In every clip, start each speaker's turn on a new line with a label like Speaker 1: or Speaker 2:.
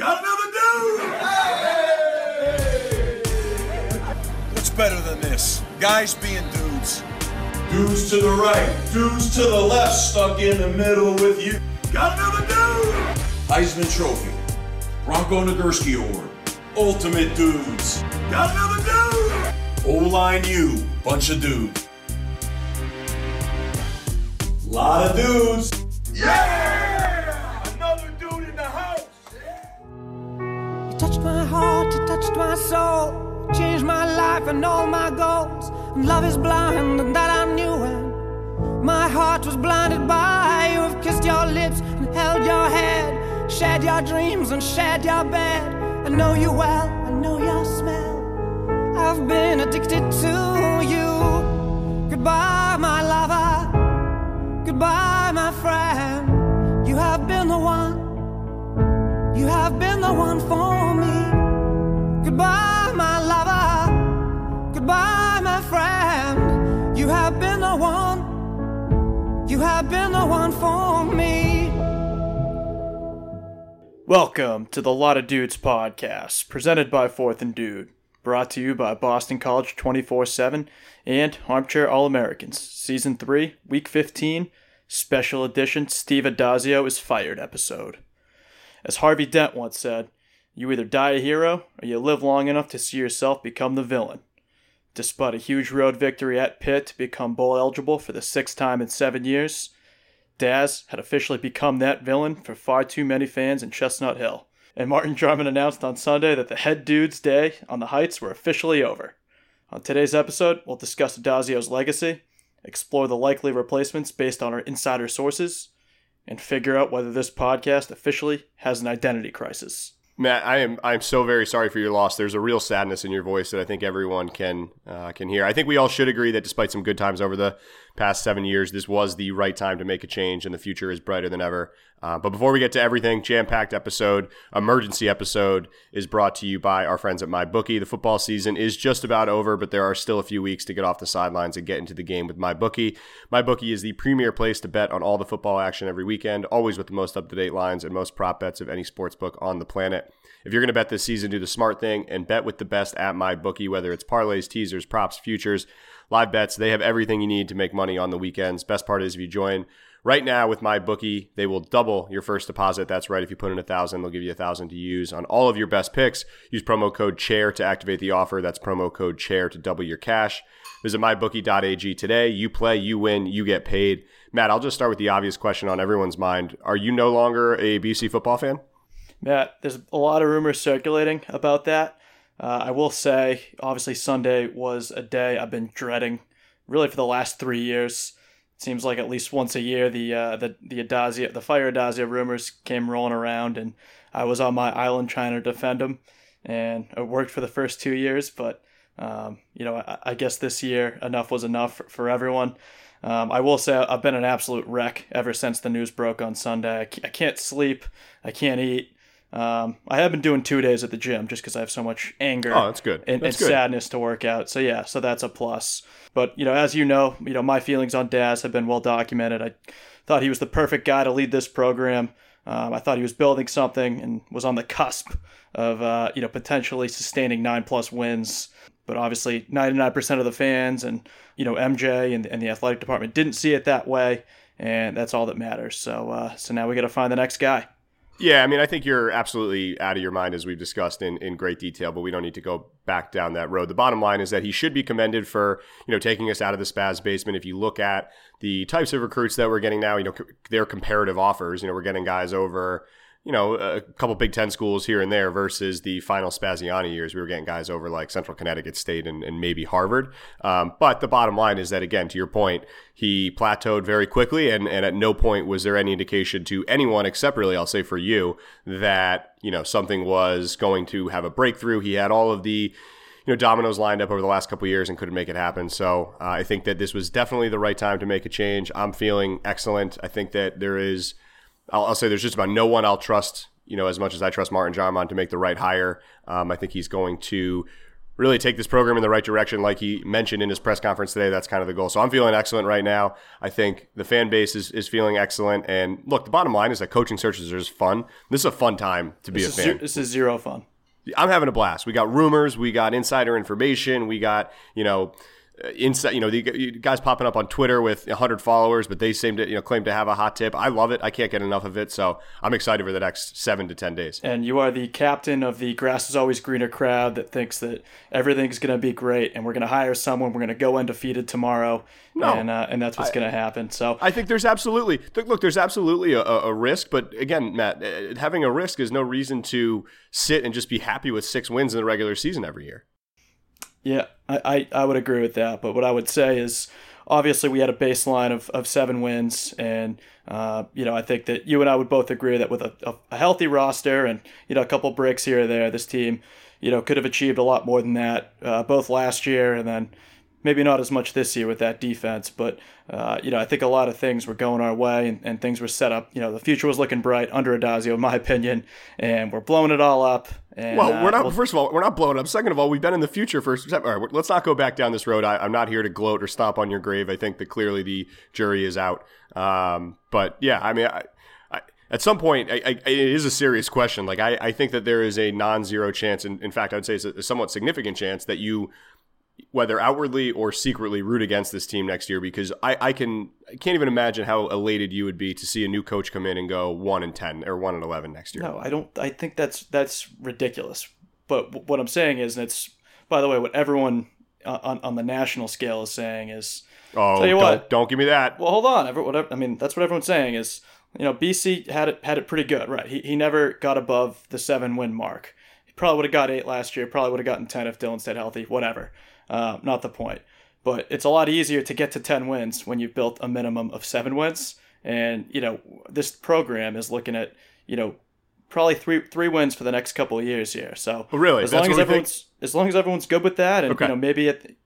Speaker 1: Got another dude! What's better than this? Guys being dudes.
Speaker 2: Dudes to the right, dudes to the left, stuck in the middle with you.
Speaker 1: Got another dude!
Speaker 2: Heisman Trophy, Bronco Nagurski Award, Ultimate Dudes.
Speaker 1: Got another dude!
Speaker 2: O-line U, bunch of dudes. Lot of dudes.
Speaker 1: Yeah!
Speaker 3: Touched my heart, you touched my soul, changed my life and all my goals. And love is blind, and that I knew when my heart was blinded by you. Have kissed your lips and held your head, shared your dreams and shared your bed. I know you well, I know your smell. I've been addicted to you. Goodbye, my lover. Goodbye, my friend. You have been the one. You have been the one for me. Goodbye, my lover. Goodbye, my friend. You have been the one. You have been the one for me.
Speaker 4: Welcome to the Lot of Dudes podcast, presented by Fourth and Dude, brought to you by Boston College 24 7 and Armchair All Americans, Season 3, Week 15, Special Edition Steve Addazio is Fired episode. As Harvey Dent once said, you either die a hero or you live long enough to see yourself become the villain. Despite a huge road victory at Pitt to become bowl eligible for the sixth time in seven years, Daz had officially become that villain for far too many fans in Chestnut Hill. And Martin Jarmond announced on Sunday that the head dude's day on the Heights were officially over. On today's episode, we'll discuss Addazio's legacy, explore the likely replacements based on our insider sources, and figure out whether this podcast officially has an identity crisis.
Speaker 5: Matt, I am I'm so very sorry for your loss. There's a real sadness in your voice that I think everyone can uh, can hear. I think we all should agree that despite some good times over the past seven years, this was the right time to make a change, and the future is brighter than ever. Uh, but before we get to everything, jam packed episode, emergency episode is brought to you by our friends at MyBookie. The football season is just about over, but there are still a few weeks to get off the sidelines and get into the game with MyBookie. MyBookie is the premier place to bet on all the football action every weekend, always with the most up to date lines and most prop bets of any sports book on the planet. If you're going to bet this season, do the smart thing and bet with the best at MyBookie, whether it's parlays, teasers, props, futures, live bets. They have everything you need to make money on the weekends. Best part is if you join right now with my bookie, they will double your first deposit. That's right. If you put in a thousand, they'll give you a thousand to use on all of your best picks. Use promo code CHAIR to activate the offer. That's promo code CHAIR to double your cash. Visit mybookie.ag today. You play, you win, you get paid. Matt, I'll just start with the obvious question on everyone's mind. Are you no longer a BC football fan?
Speaker 4: Matt, there's a lot of rumors circulating about that. Uh, I will say, obviously, Sunday was a day I've been dreading, really for the last three years. It seems like at least once a year, the uh, the the Addazio, the fire Addazio rumors came rolling around, and I was on my island trying to defend them, and it worked for the first two years. But um, you know, I, I, guess this year enough was enough for, for everyone. Um, I will say I've been an absolute wreck ever since the news broke on Sunday. I can't sleep, I can't eat. Um, I have been doing two days at the gym just because I have so much anger.
Speaker 5: Oh, that's good.
Speaker 4: And,
Speaker 5: that's
Speaker 4: and
Speaker 5: good.
Speaker 4: sadness to work out. So yeah, so that's a plus. But you know, as you know, you know my feelings on Daz have been well documented. I thought he was the perfect guy to lead this program. Um, I thought he was building something and was on the cusp of uh, you know potentially sustaining nine plus wins. But obviously, 99% of the fans and you know MJ and, and the athletic department didn't see it that way, and that's all that matters. So uh, so now we got to find the next guy.
Speaker 5: Yeah, I mean, I think you're absolutely out of your mind as we've discussed in, in great detail, but we don't need to go back down that road. The bottom line is that he should be commended for, you know, taking us out of the Spaz basement. If you look at the types of recruits that we're getting now, you know, they're comparative offers. You know, we're getting guys over you know, a couple Big Ten schools here and there versus the final Spaziani years. We were getting guys over like Central Connecticut State and, and maybe Harvard. Um, but the bottom line is that, again, to your point, he plateaued very quickly, and, and at no point was there any indication to anyone except really, I'll say for you, that, you know, something was going to have a breakthrough. He had all of the you know dominoes lined up over the last couple years and couldn't make it happen. So uh, I think that this was definitely the right time to make a change. I'm feeling excellent. I think that there is I'll, I'll, say there's just about no one I'll trust, you know, as much as I trust Martin Jarmond to make the right hire. Um, I think he's going to really take this program in the right direction, like he mentioned in his press conference today. That's kind of the goal. So I'm feeling excellent right now. I think the fan base is, is feeling excellent. And look, the bottom line is that coaching searches are just fun. This is a fun time to be
Speaker 4: this
Speaker 5: a fan.
Speaker 4: this is zero fun.
Speaker 5: I'm having a blast. We got rumors, we got insider information, we got, you know, inside, you know, the guys popping up on Twitter with 100 followers, but they seem to, you know, claim to have a hot tip. I love it. I can't get enough of it. So I'm excited for the next seven to 10 days.
Speaker 4: And you are the captain of the grass is always greener crowd that thinks that everything's going to be great and we're going to hire someone. We're going to go undefeated tomorrow. No, and, uh, and that's what's going to happen. So
Speaker 5: I think there's absolutely, look, there's absolutely a, a risk. But again, Matt, uh, having a risk is no reason to sit and just be happy with six wins in the regular season every year.
Speaker 4: Yeah, I, I, I would agree with that. But what I would say is obviously we had a baseline of, of seven wins and uh, you know i think that you and i would both agree that with a, a, healthy roster and you know a couple breaks here or there this team you know could have achieved a lot more than that uh, both last year and then maybe not as much this year with that defense, but uh, you know I think a lot of things were going our way and, and, things were set up. You know the future was looking bright under Addazio, in my opinion, and we're blowing it all up. And,
Speaker 5: well, we're not. Uh, we'll, first of all, we're not blowing up. Second of all, we've been in the future for. All right, let's not go back down this road. I, am not here to gloat or stomp on your grave. I think that clearly the jury is out. Um, but yeah, I mean. I, at some point, I, I, it is a serious question. Like I, I, think that there is a non-zero chance, and in fact, I would say it's a somewhat significant chance that you whether outwardly or secretly root against this team next year because I, I can I can't even imagine how elated you would be to see a new coach come in and go one and ten or one and eleven next year.
Speaker 4: No, I don't. I think that's that's ridiculous. But what I'm saying is, and it's by the way, what everyone on on the national scale is saying is,
Speaker 5: oh, tell you don't, what, don't give me that.
Speaker 4: Well, hold on. Every, whatever, I mean, that's what everyone's saying is, you know, BC had it had it pretty good, right? He he never got above the seven win mark. He probably would have got eight last year. Probably would have gotten ten if Dillon stayed healthy. Whatever. Uh, not the point. But it's a lot easier to get to 10 wins when you've built a minimum of seven wins. And, you know, this program is looking at, you know, probably three three wins for the next couple of years here. So
Speaker 5: oh, really,
Speaker 4: as long as everyone's as long as everyone's good with that, and okay. you know maybe it,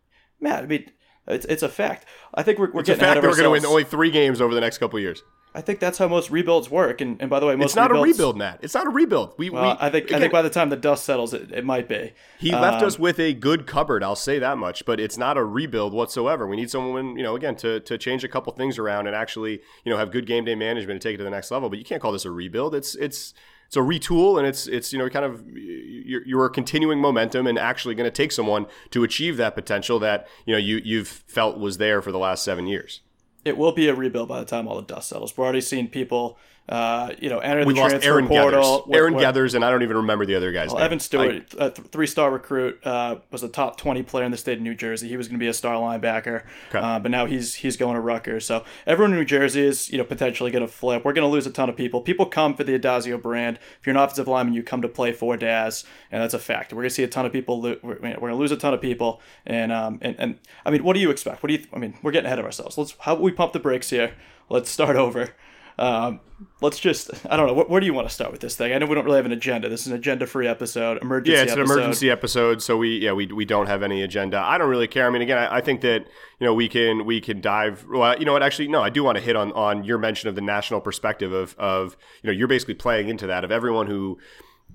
Speaker 4: Matt, I mean, it's, it's a fact. I think we're, we're
Speaker 5: it's
Speaker 4: getting
Speaker 5: a fact that we're going to win only three games over the next couple of years.
Speaker 4: I think that's how most rebuilds work. And, and by the way, most
Speaker 5: it's not
Speaker 4: rebuilds,
Speaker 5: a rebuild, Matt. It's not a rebuild. We,
Speaker 4: well,
Speaker 5: we
Speaker 4: I think again, I think by the time the dust settles, it, it might be.
Speaker 5: He um, left us with a good cupboard. I'll say that much. But it's not a rebuild whatsoever. We need someone, you know, again to to change a couple things around and actually, you know, have good game day management and take it to the next level. But you can't call this a rebuild. It's it's it's a retool and it's it's you know kind of you're, you're continuing momentum and actually going to take someone to achieve that potential that you know you you've felt was there for the last seven years
Speaker 4: it will be a rebuild by the time all the dust settles. We're already seeing people uh, you know, enter
Speaker 5: we
Speaker 4: the transfer
Speaker 5: Aaron
Speaker 4: portal.
Speaker 5: Gathers. Aaron Gathers, and I don't even remember the other guy's
Speaker 4: well,
Speaker 5: name.
Speaker 4: Evan Stewart, I, a th- three-star recruit, uh, was a top 20 player in the state of New Jersey. He was going to be a star linebacker, okay. uh, but now he's he's going to Rutgers. So everyone in New Jersey is you know potentially going to flip. We're going to lose a ton of people. People come for the Addazio brand. If you're an offensive lineman, you come to play for Daz, and that's a fact. We're going to see a ton of people. Lo- we're, we're going to lose a ton of people, and um and, and I mean, what do you expect? What do you? I mean, we're getting ahead of ourselves. Let's how we pump the brakes here. Let's start over. Um, let's just I don't know where, where, do you want to start with this thing? I know we don't really have an agenda. This is an agenda-free episode, emergency.
Speaker 5: Yeah, it's
Speaker 4: episode.
Speaker 5: an emergency episode, so we yeah we, we don't have any agenda. I don't really care. I mean, again, I, I, think that you know we can we can dive. Well, you know what? Actually, no, I do want to hit on on your mention of the national perspective of of you know you're basically playing into that of everyone who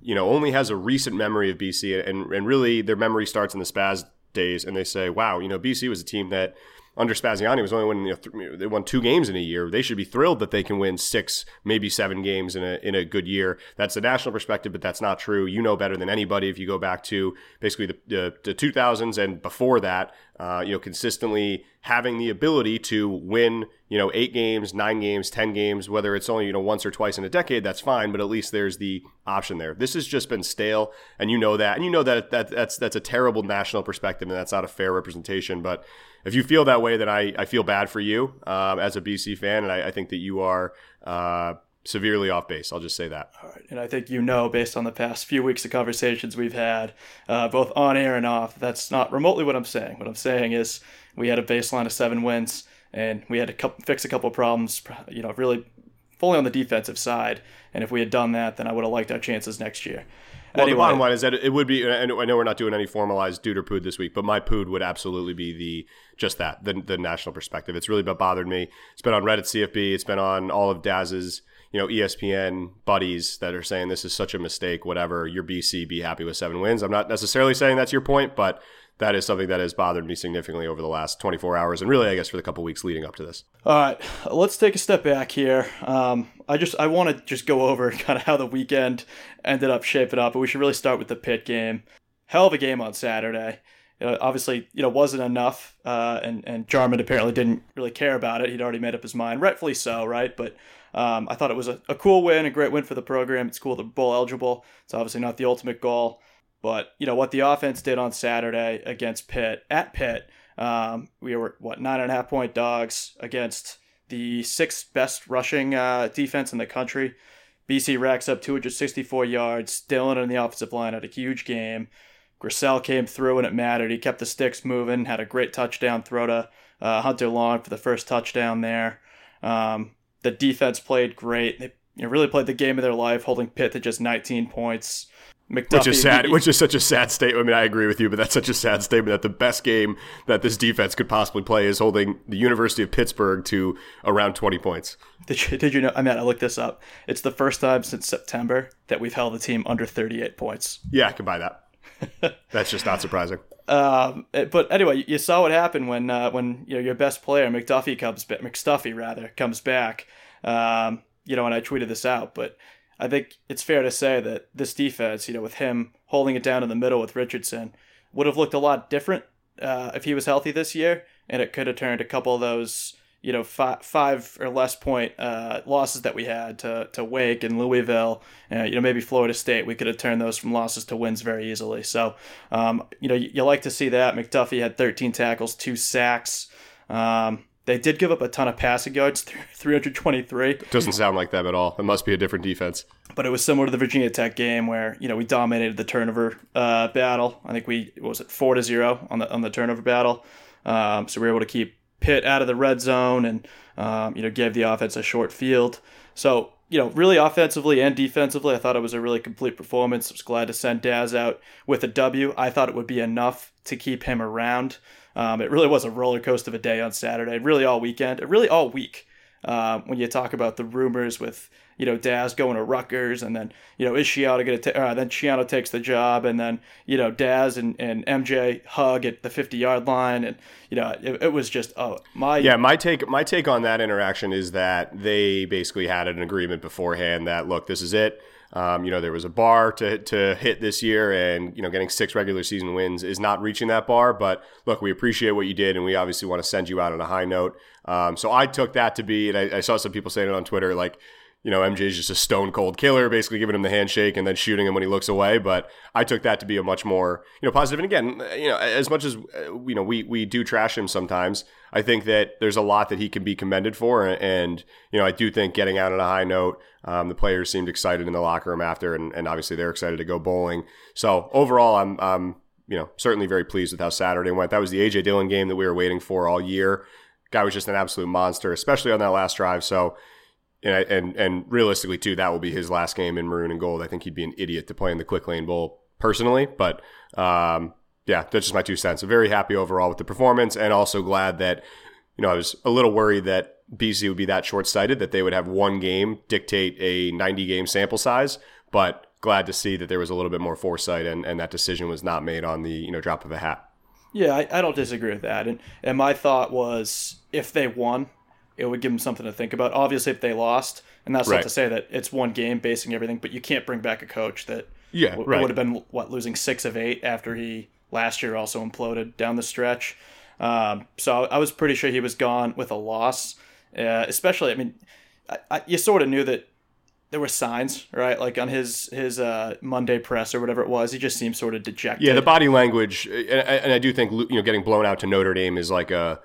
Speaker 5: you know only has a recent memory of BC and and really their memory starts in the Spaz days, and they say, wow, you know, BC was a team that under Spaziani was only winning you know, th- they won two games in a year. They should be thrilled that they can win six, maybe seven games in a in a good year. That's the national perspective, but that's not true. You know better than anybody if you go back to basically the the, the 2000s and before that. Uh, you know, consistently having the ability to win, you know, eight games, nine games, ten games, whether it's only you know once or twice in a decade, that's fine. But at least there's the option there. This has just been stale, and you know that, and you know that that that's that's a terrible national perspective, and that's not a fair representation. But if you feel that way, then I, I feel bad for you um, as a BC fan, and I, I, think that you are uh, severely off base. I'll just say that.
Speaker 4: All right. And I think you know, based on the past few weeks of conversations we've had, uh, both on air and off, that's not remotely what I'm saying. What I'm saying is we had a baseline of seven wins, and we had to couple, fix a couple of problems, you know, really fully on the defensive side. And if we had done that, then I would have liked our chances next year.
Speaker 5: Well, anyway, the bottom line is that it would be. I know we're not doing any formalized dude or pood this week, but my pood would absolutely be the just that the, the national perspective. It's really bothered me. It's been on Reddit, CFB. It's been on all of Daz's you know ESPN buddies that are saying this is such a mistake. Whatever, your BC be happy with seven wins. I'm not necessarily saying that's your point, but that is something that has bothered me significantly over the last 24 hours and really i guess for the couple weeks leading up to this.
Speaker 4: All right let's take a step back here. Um, i just i want to just go over kind of how the weekend ended up shaping up but we should really start with the Pitt game. Hell of a game on saturday. Uh, obviously you know wasn't enough uh, and and Jarmond apparently didn't really care about it. He'd already made up his mind rightfully so right? But um, I thought it was a, a cool win, a great win for the program. It's cool they're bowl eligible. It's obviously not the ultimate goal, but you know what the offense did on Saturday against Pitt at Pitt. Um, we were what nine and a half point dogs against the sixth best rushing uh, defense in the country. BC racks up 264 yards. Dillon and the offensive line had a huge game. Grosel came through and it mattered. He kept the sticks moving, had a great touchdown throw to uh, Hunter Long for the first touchdown there. Um, the defense played great. They you know, really played the game of their life, holding Pitt to just 19 points.
Speaker 5: McDuffie, which is sad. Which is such a sad statement. I mean, I agree with you, but that's such a sad statement that the best game that this defense could possibly play is holding the University of Pittsburgh to around 20 points.
Speaker 4: Did you, did you know? I mean, I looked this up. It's the first time since September that we've held the team under 38 points.
Speaker 5: Yeah, I can buy that. that's just not surprising.
Speaker 4: Um, but anyway, you saw what happened when uh, when you know your best player McDuffie comes back, McStuffy rather comes back. Um, you know, and I tweeted this out, but I think it's fair to say that this defense, you know, with him holding it down in the middle with Richardson, would have looked a lot different uh, if he was healthy this year, and it could have turned a couple of those, you know, five, five or less point uh, losses that we had to to Wake and Louisville, uh, you know, maybe Florida State. We could have turned those from losses to wins very easily. So, um, you know, you, you, like to see that. McDuffie had 13 tackles, two sacks. Um, they did give up a ton of passing yards, 323.
Speaker 5: Doesn't sound like them at all. It must be a different defense.
Speaker 4: But it was similar to the Virginia Tech game where you know we dominated the turnover uh, battle. I think we was it four to zero on the on the turnover battle. Um, so we were able to keep Pitt out of the red zone and um, you know gave the offense a short field. So you know, really offensively and defensively, I thought it was a really complete performance. I was glad to send Daz out with a W. I thought it would be enough to keep him around. Um, it really was a roller coaster of a day on Saturday, really all weekend, really all week. Uh, when you talk about the rumors with you know Daz going to Rutgers, and then you know is Schiano going to uh, then Schiano takes the job, and then you know Daz and, and MJ hug at the 50 yard line, and you know it, it was just oh my
Speaker 5: yeah my take my take on that interaction is that they basically had an agreement beforehand that look this is it um, you know, there was a bar to, to hit this year, and you know, getting six regular season wins is not reaching that bar. But look, we appreciate what you did, and we obviously want to send you out on a high note. Um, so I took that to be, and I, I saw some people saying it on Twitter, like, you know, MJ is just a stone cold killer, basically giving him the handshake and then shooting him when he looks away. But I took that to be a much more, you know, positive. And again, you know, as much as you know, we we do trash him sometimes. I think that there's a lot that he can be commended for, and you know, I do think getting out on a high note. Um, the players seemed excited in the locker room after, and, and obviously they're excited to go bowling. So overall, I'm I'm you know certainly very pleased with how Saturday went. That was the AJ Dillon game that we were waiting for all year. Guy was just an absolute monster, especially on that last drive. So and, and and realistically too, that will be his last game in maroon and gold. I think he'd be an idiot to play in the quick lane bowl personally, but um, yeah, that's just my two cents. I'm very happy overall with the performance, and also glad that you know I was a little worried that BC would be that short sighted that they would have one game dictate a 90 game sample size, but glad to see that there was a little bit more foresight and, and that decision was not made on the you know drop of a hat.
Speaker 4: Yeah, I, I don't disagree with that. And and my thought was if they won, it would give them something to think about. Obviously, if they lost, and that's right. not to say that it's one game basing everything, but you can't bring back a coach that
Speaker 5: yeah
Speaker 4: w-
Speaker 5: right.
Speaker 4: would have been what losing six of eight after he last year also imploded down the stretch. Um, so I was pretty sure he was gone with a loss. Uh, especially, I mean, I, I, you sort of knew that there were signs, right? Like on his his uh, Monday press or whatever it was, he just seemed sort of dejected.
Speaker 5: Yeah, the body language, and, and I do think you know getting blown out to Notre Dame is like a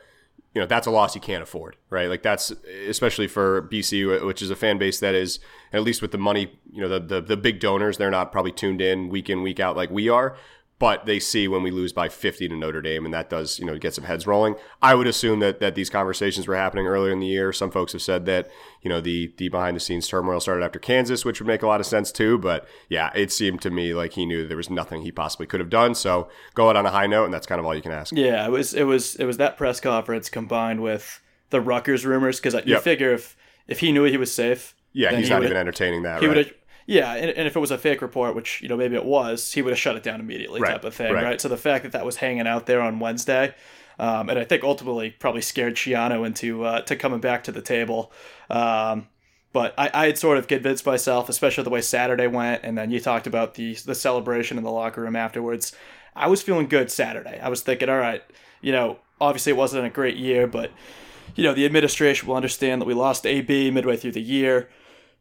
Speaker 5: you know that's a loss you can't afford, right? Like that's especially for BC, which is a fan base that is at least with the money, you know, the the, the big donors, they're not probably tuned in week in week out like we are but they see when we lose by 50 to Notre Dame, and that does, you know, get some heads rolling. I would assume that that these conversations were happening earlier in the year. Some folks have said that, you know, the the behind the scenes turmoil started after Kansas, which would make a lot of sense too. But yeah, it seemed to me like he knew there was nothing he possibly could have done. So go out on a high note, and that's kind of all you can ask.
Speaker 4: Yeah, it was it was it was that press conference combined with the Rutgers rumors because you
Speaker 5: Yep.
Speaker 4: figure if if he knew he was safe,
Speaker 5: Yeah, he's
Speaker 4: he
Speaker 5: not
Speaker 4: would've-
Speaker 5: even entertaining that.
Speaker 4: he
Speaker 5: right?
Speaker 4: would have yeah and, and if it was a fake report which you know maybe it was he would have shut it down immediately
Speaker 5: Right,
Speaker 4: type of thing
Speaker 5: right.
Speaker 4: right. so the fact that that was hanging out there on wednesday um, and i think ultimately probably scared Schiano into uh, to coming back to the table um, but I, I had sort of convinced myself especially the way saturday went and then you talked about the the celebration in the locker room afterwards i was feeling good saturday i was thinking all right you know obviously it wasn't a great year but you know the administration will understand that we lost ab midway through the year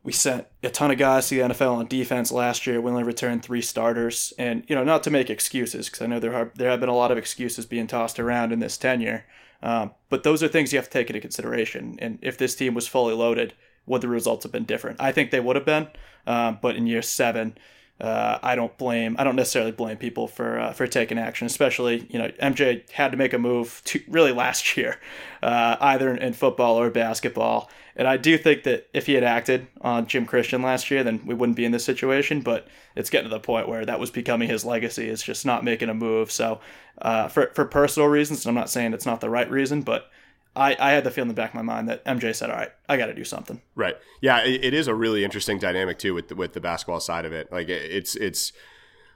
Speaker 4: we sent a ton of guys to the NFL on defense last year. We only returned three starters, and you know, not to make excuses, because I know there are there have been a lot of excuses being tossed around in this tenure. Um, but those are things you have to take into consideration. And if this team was fully loaded, would the results have been different? I think they would have been. Um, but in year seven, uh, I don't blame. I don't necessarily blame people for uh, for taking action, especially you know MJ had to make a move to really last year, uh, either in, in football or basketball. And I do think that if he had acted on Jim Christian last year, then we wouldn't be in this situation. But it's getting to the point where that was becoming his legacy is just not making a move. So uh, for for personal reasons, and I'm not saying it's not the right reason, but I, I had the feel in the back of my mind that MJ said, "All right, I got to do something."
Speaker 5: Right. Yeah, it, it is a really interesting dynamic too with the, with the basketball side of it. Like it- it's it's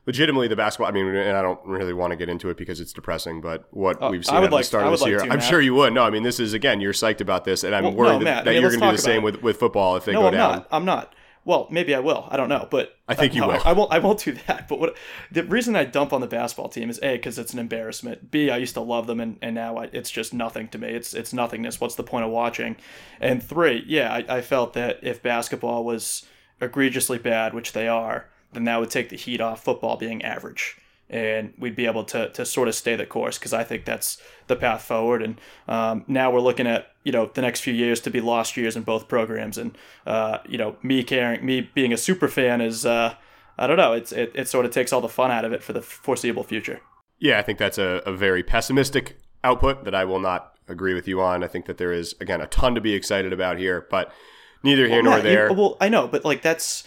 Speaker 5: legitimately the basketball. I mean, and I don't really want to get into it because it's depressing. But what
Speaker 4: Oh,
Speaker 5: we've seen at the start of this
Speaker 4: like
Speaker 5: year,
Speaker 4: to,
Speaker 5: I'm sure you would. No, I mean, this is again, you're psyched about this, and I'm
Speaker 4: Well,
Speaker 5: worried
Speaker 4: no,
Speaker 5: that,
Speaker 4: Matt, I mean,
Speaker 5: you're going to do the same with with football if they
Speaker 4: no,
Speaker 5: go
Speaker 4: I'm
Speaker 5: down.
Speaker 4: not. I'm not. Well, maybe I will. I don't know, but
Speaker 5: I think you
Speaker 4: no,
Speaker 5: will.
Speaker 4: I, I won't. I won't do that. But what the reason I dump on the basketball team is a because it's an embarrassment. B I used to love them, and, and now I, it's just nothing to me. It's it's nothingness. What's the point of watching? And three, yeah, I, I felt that if basketball was egregiously bad, which they are, then that would take the heat off football being average. And we'd be able to, to sort of stay the course because I think that's the path forward. And um, now we're looking at you know the next few years to be lost years in both programs. And uh, you know me caring, me being a super fan is uh, I don't know. It's it, it sort of takes all the fun out of it for the foreseeable future.
Speaker 5: Yeah, I think that's a, a very pessimistic output that I will not agree with you on. I think that there is again a ton to be excited about here, but neither here nor
Speaker 4: Matt, you-
Speaker 5: there.
Speaker 4: well, I know, but like that's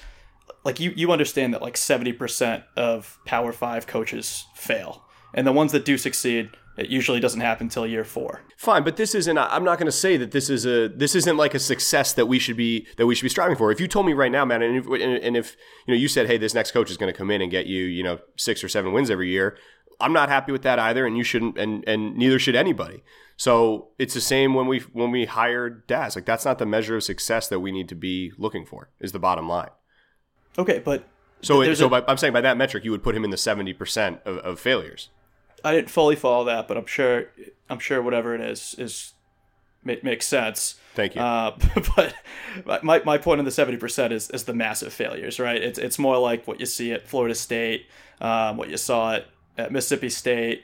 Speaker 4: like you you understand that like seventy percent of Power Five coaches fail, and the ones that do succeed, it usually doesn't happen until year four.
Speaker 5: Fine, but this isn't. I'm not going to say that this is a. This isn't like a success that we should be that we should be striving for. If you told me right now, man, and if, and if you know, you said, hey, this next coach is going to come in and get you, you know, six or seven wins every year. I'm not happy with that either, and you shouldn't, and and neither should anybody. So it's the same when we when we hired Daz. Like that's not the measure of success that we need to be looking for. Is the bottom line.
Speaker 4: Okay, but
Speaker 5: So, it, so
Speaker 4: a-
Speaker 5: by, I'm saying by that metric, you would put him in the 70 percent of, of failures.
Speaker 4: I didn't fully follow that, but I'm sure I'm sure whatever it is is ma- makes sense.
Speaker 5: Thank you.
Speaker 4: Uh, but my, my point in the seventy percent is is the massive failures, right? It's it's more like what you see at Florida State, um, what you saw at, at Mississippi State.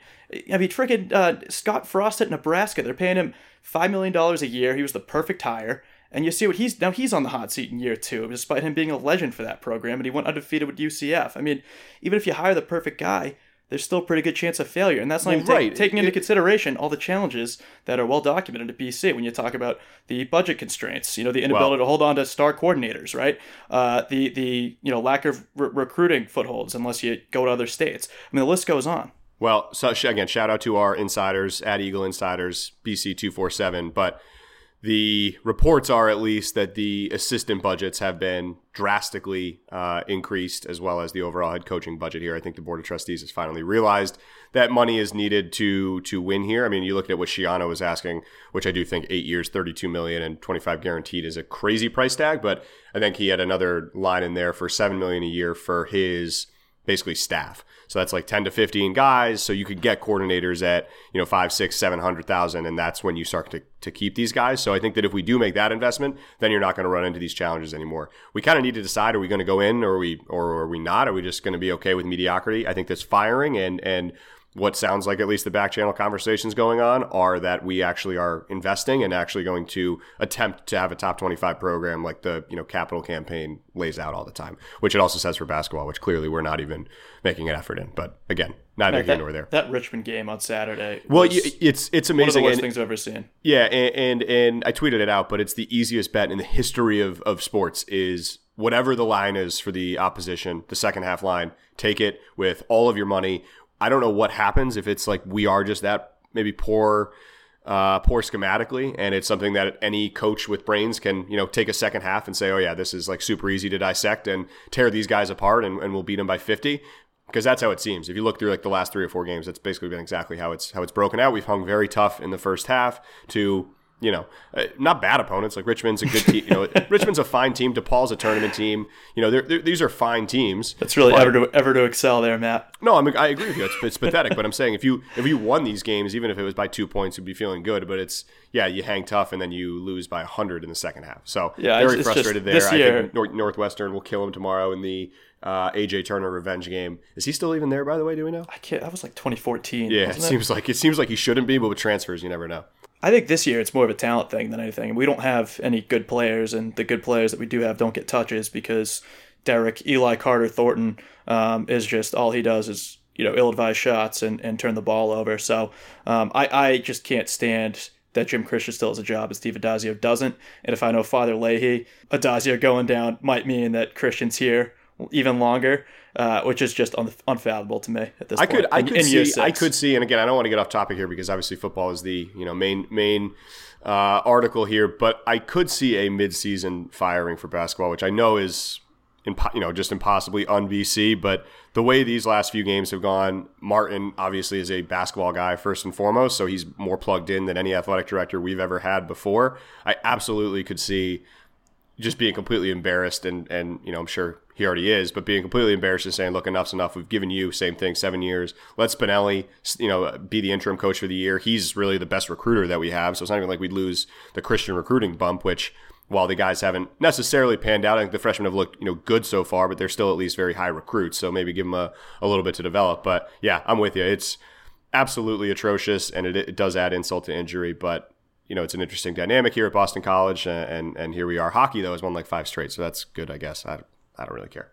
Speaker 4: I mean, freaking uh, Scott Frost at Nebraska. They're paying him five million dollars a year. He was the perfect hire. And you see what he's now he's on the hot seat in year two, despite him being a legend for that program, and he went undefeated with UCF. I mean, even if you hire the perfect guy, there's still a pretty good chance of failure, and that's not
Speaker 5: Well,
Speaker 4: even
Speaker 5: right.
Speaker 4: taking into
Speaker 5: It-
Speaker 4: consideration all the challenges that are well documented at BC. When you talk about the budget constraints, you know, the inability to hold on to star coordinators, right? Uh, the the you know lack of re- recruiting footholds unless you go to other states. I mean, the list goes on.
Speaker 5: Well, so again, shout out to our insiders at Eagle Insiders BC two four seven. But the reports are at least that the assistant budgets have been drastically uh, increased, as well as the overall head coaching budget here. I think the board of trustees has finally realized that money is needed to to win here. I mean, you look at what Schiano was asking, which I do think eight years, thirty two million, and twenty five guaranteed is a crazy price tag. But I think he had another line in there for seven million a year for his basically staff. So that's like 10 to 15 guys. So you could get coordinators at, you know, five, six, seven hundred thousand. And that's when you start to, to keep these guys. So I think that if we do make that investment, then you're not going to run into these challenges anymore. We kind of need to decide, are we going to go in or are we, or are we not? Are we just going to be okay with mediocrity? I think that's firing and, and what sounds like at least the back channel conversations going on are that we actually are investing and actually going to attempt to have a top 25 program like the you know capital campaign lays out all the time which it also says for basketball which clearly we're not even making an effort in but again neither here nor there
Speaker 4: that Richmond game on Saturday.
Speaker 5: well it's it's
Speaker 4: one of the
Speaker 5: amazing
Speaker 4: worst
Speaker 5: and-
Speaker 4: things I've ever seen.
Speaker 5: yeah, and, and and I tweeted it out, but it's the easiest bet in the history of, of sports is whatever the line is for the opposition, the second half line, take it with all of your money. I don't know what happens if it's like we are just that maybe poor uh, poor schematically, and it's something that any coach with brains can, you know, take a second half and say, oh yeah, this is like super easy to dissect and tear these guys apart, and, and we'll beat them by fifty. Because that's how it seems. If you look through like the last three or four games, that's basically been exactly how it's how it's broken out. We've hung very tough in the first half to you know, uh, not bad opponents. Like Richmond's a good team. You know, Richmond's a fine team. DePaul's a tournament team. You know, they're, they're, these are fine teams.
Speaker 4: That's really
Speaker 5: But-
Speaker 4: ever to ever to excel there, Matt.
Speaker 5: no, I mean I agree with you. It's, it's pathetic, but I'm saying if you if you won these games, even if it was by two points, you'd be feeling good. But it's yeah, you hang tough and then you lose by hundred in the second half. So
Speaker 4: Yeah,
Speaker 5: very
Speaker 4: it's- it's just
Speaker 5: frustrated there.
Speaker 4: this
Speaker 5: I
Speaker 4: year-
Speaker 5: think North, Northwestern will kill him tomorrow in the uh, AJ Turner revenge game. Is he still even there? By the way, do we know?
Speaker 4: I can't. That was like 2014.
Speaker 5: Yeah, it
Speaker 4: wasn't it?
Speaker 5: seems like it seems like he shouldn't be, but with transfers, you never know.
Speaker 4: I think this year it's more of a talent thing than anything. We don't have any good players, and the good players that we do have don't get touches because Derek, Eli Carter, Thornton um, is just all he does is you know ill-advised shots and, and turn the ball over. So um, I I just can't stand that Jim Christian still has a job and Steve Addazio doesn't. And if I know Father Leahy, Addazio going down might mean that Christian's here even longer, uh, which is just un- unfathomable to me at this
Speaker 5: I
Speaker 4: point.
Speaker 5: could, I
Speaker 4: in-
Speaker 5: could
Speaker 4: in
Speaker 5: see, I could see, and again, I don't want to get off topic here because obviously football is the you know main main uh, article here, but I could see a mid-season firing for basketball, which I know is impo- you know just impossibly un BC, but the way these last few games have gone, Martin obviously is a basketball guy first and foremost, so he's more plugged in than any athletic director we've ever had before. I absolutely could see just being completely embarrassed and and you know I'm sure he already is, but being completely embarrassed and saying, "Look, enough's enough. We've given you same thing, seven years. Let Spinelli, you know, be the interim coach for the year. He's really the best recruiter that we have. So it's not even like we'd lose the Christian recruiting bump, which." While the guys haven't necessarily panned out, I think the freshmen have looked, you know, good so far, but they're still at least very high recruits. So maybe give them a, a little bit to develop. But yeah, I'm with you. It's absolutely atrocious, and it, it does add insult to injury. But you know, it's an interesting dynamic here at Boston College, and and, and here we are. Hockey though has won like five straight, so that's good, I guess. I I don't really care.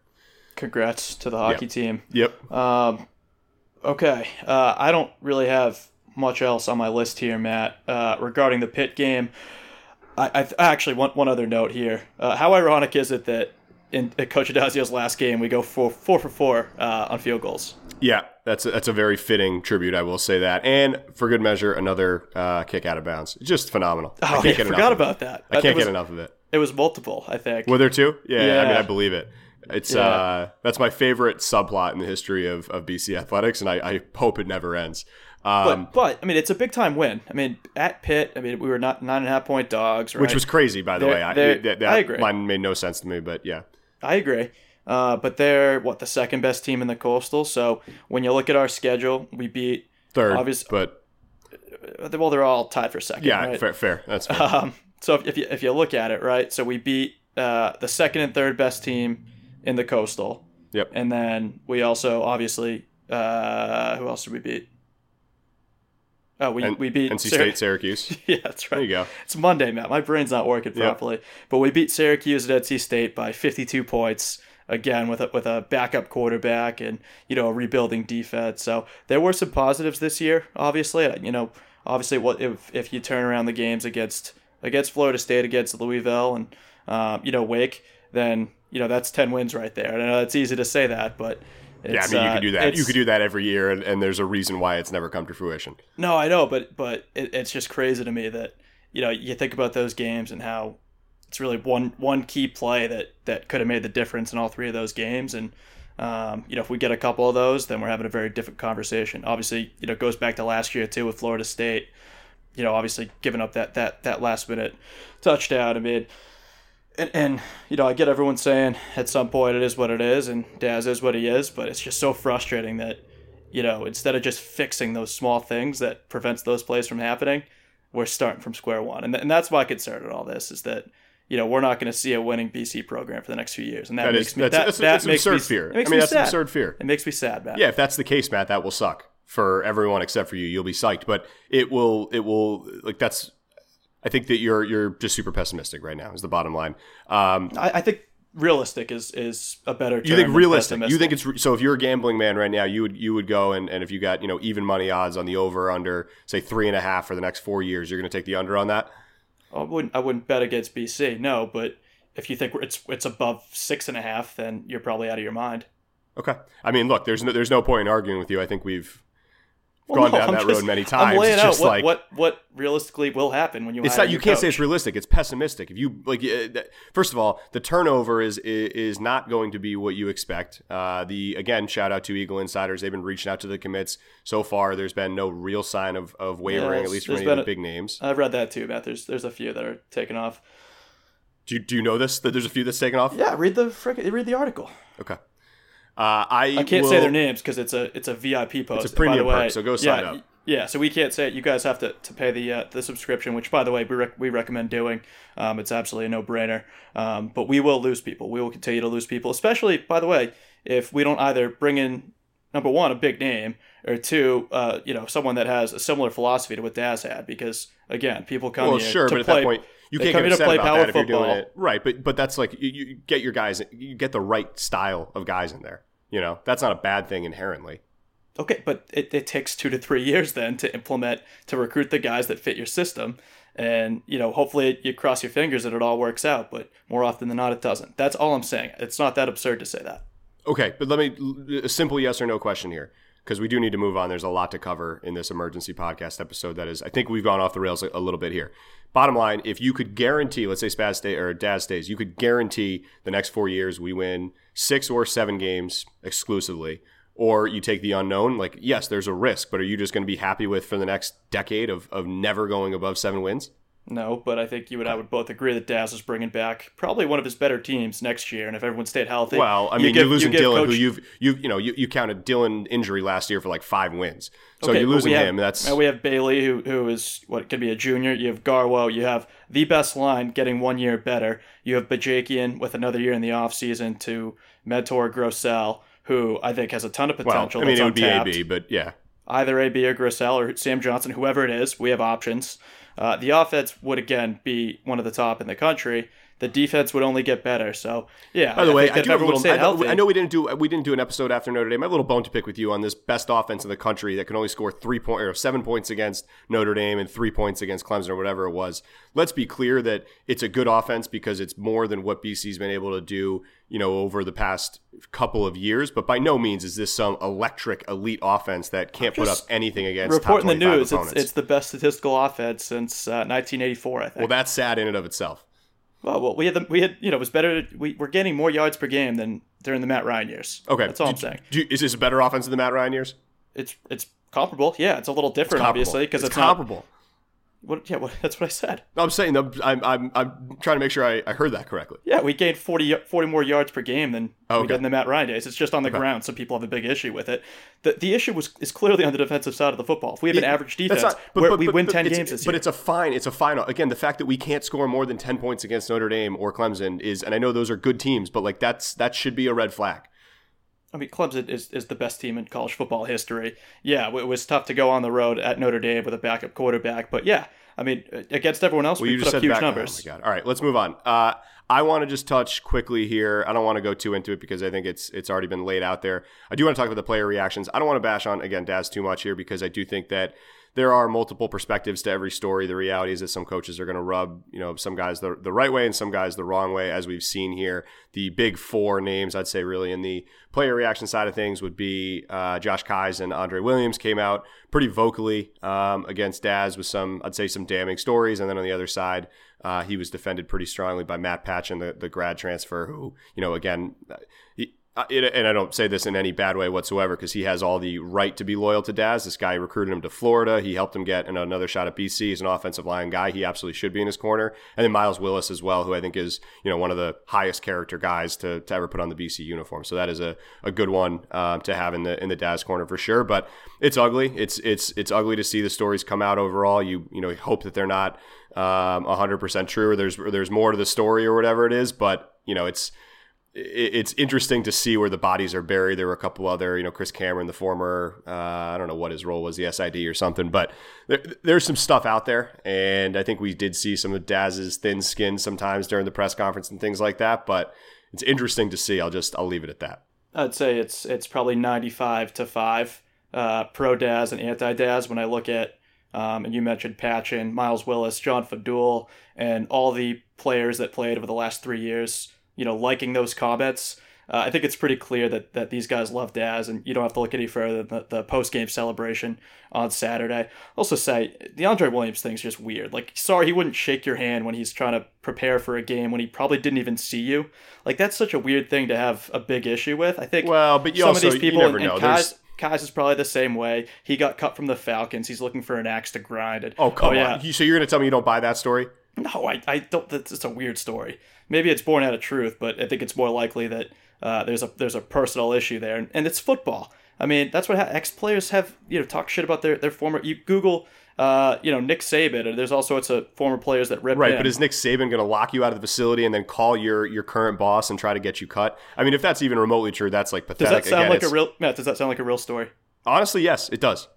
Speaker 4: Congrats to the hockey
Speaker 5: Yep.
Speaker 4: team.
Speaker 5: Yep.
Speaker 4: Um, okay, uh, I don't really have much else on my list here, Matt. Uh, regarding the Pitt game, I, I actually want one other note here. Uh, how ironic is it that in Coach Addazio's last game we go for four for four uh, on field goals?
Speaker 5: yeah, that's a, that's a very fitting tribute. I will say that, and for good measure, another uh, kick out of bounds. Just phenomenal.
Speaker 4: Oh, yeah, forgot about that.
Speaker 5: I can't
Speaker 4: was-
Speaker 5: get enough of it.
Speaker 4: It was multiple, I think.
Speaker 5: Were there two? Yeah, I mean, I believe it. It's
Speaker 4: Yeah.
Speaker 5: uh, that's my favorite subplot in the history of, of BC athletics, and I, I hope it never ends. Um,
Speaker 4: but, but I mean, it's a big time win. I mean, at Pitt, I mean, we were not nine and a half point dogs, right?
Speaker 5: which was crazy, by the
Speaker 4: They're-
Speaker 5: way. I,
Speaker 4: they're-
Speaker 5: that that
Speaker 4: I agree.
Speaker 5: line made no sense to me, but yeah.
Speaker 4: I agree. Uh, but they're what the second best team in the Coastal. So when you look at our schedule, we beat.
Speaker 5: Third,
Speaker 4: Obvious-
Speaker 5: but
Speaker 4: Well, they're all tied for second.
Speaker 5: yeah,
Speaker 4: right?
Speaker 5: fair, fair. That's fair.
Speaker 4: Um, so if, if you if you look at it, right, so we beat uh, the second and third best team in the Coastal,
Speaker 5: yep.
Speaker 4: and then we also obviously uh, who else did we beat? Oh, we
Speaker 5: And-
Speaker 4: we beat
Speaker 5: NC State, Syracuse.
Speaker 4: yeah, that's right.
Speaker 5: There you go.
Speaker 4: It's Monday, Matt. My brain's not working properly. But we beat Syracuse at NC State by 52 points. Again, with a, with a backup quarterback and you know a rebuilding defense. So there were some positives this year. Obviously, you know, obviously, what if if you turn around the games against against Florida State, against Louisville, and um, you know Wake, then you know that's 10 wins right there. And I know it's easy to say that, but
Speaker 5: Yeah, I mean, you
Speaker 4: uh,
Speaker 5: could do that. You could do that every year, and, and there's a reason why it's never come to fruition.
Speaker 4: No, I know, but but it, it's just crazy to me that you know you think about those games and how it's really one one key play that that could have made the difference in all three of those games. And um, you know, if we get a couple of those, then we're having a very different conversation. Obviously, you know, it goes back to last year too with Florida State. You know, obviously giving up that that that last minute touchdown. I mean. And, and you know, I get everyone saying at some point it is what it is, and Daz is what he is, but it's just so frustrating that you know, instead of just fixing those small things that prevents those plays from happening, we're starting from square one. And, th- and that's my concern in all this is that, you know, we're not going to see a winning BC program for the next few years. And that,
Speaker 5: That
Speaker 4: makes
Speaker 5: is
Speaker 4: me,
Speaker 5: that's,
Speaker 4: that,
Speaker 5: that's,
Speaker 4: that
Speaker 5: that's
Speaker 4: makes
Speaker 5: absurd
Speaker 4: me,
Speaker 5: fear.
Speaker 4: It makes
Speaker 5: I mean,
Speaker 4: me
Speaker 5: that's
Speaker 4: sad.
Speaker 5: absurd fear.
Speaker 4: It makes me sad, Matt.
Speaker 5: Yeah, if that's the case, Matt, that will suck. For everyone except for you. You'll be psyched, but it will it will like that's. I think that you're you're just super pessimistic right now. Is the bottom line. Um,
Speaker 4: I, I think realistic is is a better. Term
Speaker 5: you think realistic? You think it's re- so? If you're a gambling man right now, you would you would go and, and if you got you know even money odds on the over under say three and a half for the next four years, you're going to take the under on that.
Speaker 4: I wouldn't I wouldn't bet against BC. No, but if you think it's it's above six and a half, then you're probably out of your mind.
Speaker 5: Okay. I mean, look, there's no there's no point in arguing with you. I think we've
Speaker 4: Well,
Speaker 5: gone
Speaker 4: no,
Speaker 5: down
Speaker 4: I'm
Speaker 5: that
Speaker 4: just-
Speaker 5: road many times.
Speaker 4: I'm laying
Speaker 5: it's
Speaker 4: out
Speaker 5: just
Speaker 4: what,
Speaker 5: like
Speaker 4: what what realistically will happen when you.
Speaker 5: it's not you can't say it's realistic. It's pessimistic. If you like, first of all, the turnover is is, not going to be what you expect. Uh, the again, shout out to Eagle Insiders. They've been reaching out to the commits so far. There's been no real sign of of wavering,
Speaker 4: Yeah,
Speaker 5: at least from any of the
Speaker 4: a-
Speaker 5: big names.
Speaker 4: I've read that too, Matt. There's there's a few that are taken off.
Speaker 5: Do you, do you know this? That there's a few that's taken off.
Speaker 4: Yeah, read the frick, read the article.
Speaker 5: Okay. Uh, I
Speaker 4: I can't say their names because it's a it's a VIP post.
Speaker 5: It's a premium
Speaker 4: by the way.
Speaker 5: perk, so go sign
Speaker 4: yeah,
Speaker 5: up.
Speaker 4: Yeah, so we can't say it. You guys have to, to pay the uh, the subscription, which by the way we, rec- we recommend doing. Um, it's absolutely a no brainer. Um, but we will lose people. We will continue to lose people, especially by the way if we don't either bring in number one a big name or two uh, you know someone that has a similar philosophy to what Daz had. Because again, people come
Speaker 5: Well,
Speaker 4: here
Speaker 5: sure,
Speaker 4: to play,
Speaker 5: point, you
Speaker 4: they
Speaker 5: can't
Speaker 4: come
Speaker 5: get
Speaker 4: here to
Speaker 5: upset
Speaker 4: play
Speaker 5: about
Speaker 4: power
Speaker 5: that if you're doing it right. But but that's like you, you get your guys, you get the right style of guys in there. You know, that's not a bad thing inherently.
Speaker 4: Okay, but it, it takes two to three years then to implement to recruit the guys that fit your system, and you know hopefully you cross your fingers that it all works out. But more often than not, it doesn't. That's all I'm saying. It's not that absurd to say that.
Speaker 5: Okay, but let me a simple yes or no question here because we do need to move on. There's a lot to cover in this emergency podcast episode. That is, I think we've gone off the rails a, a little bit here. Bottom line, if you could guarantee, let's say Spaz stay or Daz stays, you could guarantee the next four years we win six or seven games exclusively, or you take the unknown. Like, yes, there's a risk, but are you just going to be happy with for the next decade of of never going above seven wins?
Speaker 4: No, but I think you and I uh, would both agree that Daz is bringing back probably one of his better teams next year, and if everyone stayed healthy,
Speaker 5: Well, I
Speaker 4: you
Speaker 5: mean,
Speaker 4: give-
Speaker 5: you're losing
Speaker 4: you
Speaker 5: Dillon,
Speaker 4: Coach-
Speaker 5: who you've you you know you, you counted Dillon injury last year for like five wins, so
Speaker 4: Okay,
Speaker 5: you're losing
Speaker 4: have-
Speaker 5: him. That's
Speaker 4: and we have Bailey, who who is what could be a junior. You have Garwo. You have the best line getting one year better. You have Bajakian with another year in the offseason to mentor Grosel, who I think has a ton of
Speaker 5: well,
Speaker 4: potential.
Speaker 5: I mean, it would be. AB, but yeah,
Speaker 4: Either AB or Grosel or Sam Johnson, whoever it is, we have options. Uh, the offense would again be one of the top in the country. The defense would only get better. So yeah.
Speaker 5: By the
Speaker 4: I
Speaker 5: way,
Speaker 4: think
Speaker 5: I do have a little. I know, I know we didn't do we didn't do an episode after Notre Dame. I have a little bone to pick with you on this best offense in the country that can only score three point or seven points against Notre Dame and three points against Clemson or whatever it was. Let's be clear that it's a good offense because it's more than what BC's been able to do, you know, over the past couple of years. But by no means is this some electric elite offense that can't put up anything against
Speaker 4: reporting
Speaker 5: top
Speaker 4: the
Speaker 5: 25
Speaker 4: news, it's, it's the best statistical offense since uh, 1984. I think.
Speaker 5: well, that's sad in and of itself.
Speaker 4: Well, well, we had the, we had you know it was better. We we're getting more yards per game than during the Matt Ryan years.
Speaker 5: Okay,
Speaker 4: that's all I'm saying.
Speaker 5: do is this a better offense than the Matt Ryan years?
Speaker 4: It's it's comparable. Yeah, it's a little different, obviously, because it's,
Speaker 5: comparable.
Speaker 4: not. What, yeah, what, that's what I said.
Speaker 5: I'm saying I'm, I'm, I'm trying to make sure I, I heard that correctly.
Speaker 4: Yeah, we gained 40, 40 more yards per game than we
Speaker 5: Okay.
Speaker 4: did in the Matt Ryan days. It's just on the ground, so people have a big issue with it. The the issue was is clearly on the defensive side of the football. If we have an
Speaker 5: Yeah,
Speaker 4: average defense,
Speaker 5: not- but-
Speaker 4: where
Speaker 5: but-
Speaker 4: we
Speaker 5: but-
Speaker 4: win ten games this year.
Speaker 5: But it's a fine. It's a final. Again, the fact that we can't score more than ten points against Notre Dame or Clemson is, and I know those are good teams, but like that's that should be a red flag.
Speaker 4: I mean, Clemson is, is the best team in college football history. Yeah, it was tough to go on the road at Notre Dame with a backup quarterback, but yeah, I mean, against everyone else,
Speaker 5: Well,
Speaker 4: we put
Speaker 5: just
Speaker 4: up
Speaker 5: said
Speaker 4: huge numbers.
Speaker 5: Oh my god! All right, let's move on. Uh, I want to just touch quickly here. I don't want to go too into it because I think it's it's already been laid out there. I do want to talk about the player reactions. I don't want to bash on again Daz too much here because I do think that there are multiple perspectives to every story. The reality is that some coaches are going to rub, you know, some guys the, the right way and some guys the wrong way, as we've seen here. The big four names, I'd say, really in the player reaction side of things would be uh, Josh Keyes and Andre Williams came out pretty vocally um, against Daz with some, I'd say, some damning stories. And then on the other side, uh, he was defended pretty strongly by Matt Patchan, the, the grad transfer, who, you know, again, it, and I don't say this in any bad way whatsoever because he has all the right to be loyal to Daz. This guy recruited him to Florida. He helped him get another shot at BC. He's an offensive line guy. He absolutely should be in his corner. And then Miles Willis as well, who I think is you know one of the highest character guys to, to ever put on the BC uniform. So that is a, a good one um, to have in the in the Daz corner for sure. But it's ugly. It's it's it's ugly to see the stories come out overall. You you know hope that they're not um, 100% true or there's there's more to the story or whatever it is. But you know it's it's interesting to see where the bodies are buried. There were a couple other, you know, Chris Cameron, the former, uh, I don't know what his role was, the SID or something, but there, there's some stuff out there. And I think we did see some of Daz's thin skin sometimes during the press conference and things like that. But it's interesting to see. I'll just, I'll leave it at that.
Speaker 4: I'd say it's, it's probably 95 to 5 uh, pro Daz and anti Daz when I look at, um, and you mentioned Patchan, Miles Willis, John Fadule, and all the players that played over the last three years you know, liking those comments. Uh, I think it's pretty clear that, that these guys love Daz, and you don't have to look any further than the, the post game celebration on Saturday. Also, say the Andre Williams thing's just weird. Like, sorry, he wouldn't shake your hand when he's trying to prepare for a game when he probably didn't even see you. Like, that's such a weird thing to have a big issue with. I think.
Speaker 5: Well, but some also, of these people, and, and
Speaker 4: Kai's, Kai's is probably the same way. He got cut from the Falcons. He's looking for an axe to grind. And,
Speaker 5: oh come oh, yeah. on! So you're gonna tell me you don't buy that story?
Speaker 4: No, I, I don't. It's a weird story maybe it's born out of truth, but I think it's more likely that uh, there's a there's a personal issue there, and, and it's football. I mean, that's what ha- ex players have you know talk shit about their their former. You Google. Uh, you know Nick Saban, and there's all sorts of former players that rip.
Speaker 5: Right, but is Nick Saban going to lock you out of the facility and then call your your current boss and try to get you cut? I mean, if that's even remotely true, that's like pathetic.
Speaker 4: Does that sound
Speaker 5: Again,
Speaker 4: like a real? Matt, does that sound like a real story?
Speaker 5: Honestly, yes, it does.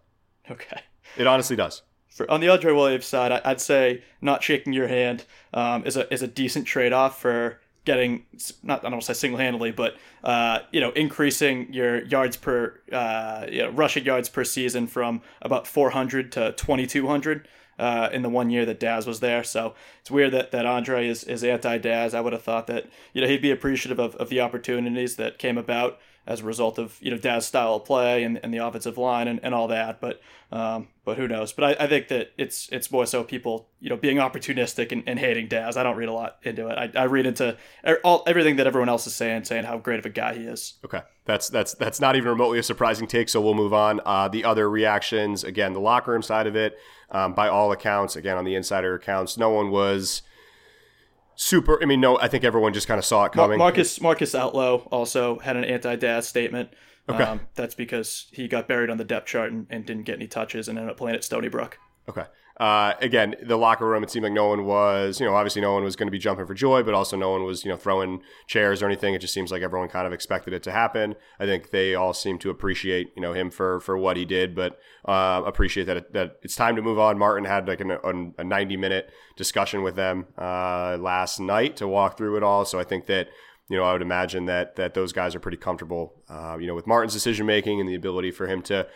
Speaker 4: Okay.
Speaker 5: It honestly does.
Speaker 4: For, on the Andre Williams side, I, would say not shaking your hand um, is a is a decent trade off for getting not I don't want to say single handedly, but uh, you know increasing your yards per uh, you know, rushing yards per season from about 400 to 2200 uh, in the one year that Daz was there. So it's weird that, that Andre is, is anti Daz. I would have thought that you know he'd be appreciative of, of the opportunities that came about as a result of you know Daz's style of play and, and the offensive line and, and all that. But um, but who knows? But I, I think that it's it's more so people you know being opportunistic and, and hating Daz. I don't read a lot into it. I, I read into all everything that everyone else is saying, saying how great of a guy he is.
Speaker 5: Okay, that's that's that's not even remotely a surprising take. So we'll move on. Uh, the other reactions, again, the locker room side of it, um, by all accounts, again on the insider accounts, no one was super. I mean, no, I think everyone just kind of saw it coming.
Speaker 4: Marcus Marcus Outlow also had an anti-Daz statement. Okay, um, that's because he got buried on the depth chart and, and, didn't get any touches and ended up playing at Stony Brook.
Speaker 5: Okay. Uh, again, the locker room, it seemed like no one was, you know, obviously no one was going to be jumping for joy, but also no one was, you know, throwing chairs or anything. It just seems like everyone kind of expected it to happen. I think they all seem to appreciate, you know, him for for what he did, but uh, appreciate that it, that it's time to move on. Martin had like an, a 90 minute discussion with them uh, last night to walk through it all. So I think that you know, I would imagine that that those guys are pretty comfortable, uh, you know, with Martin's decision making and the ability for him to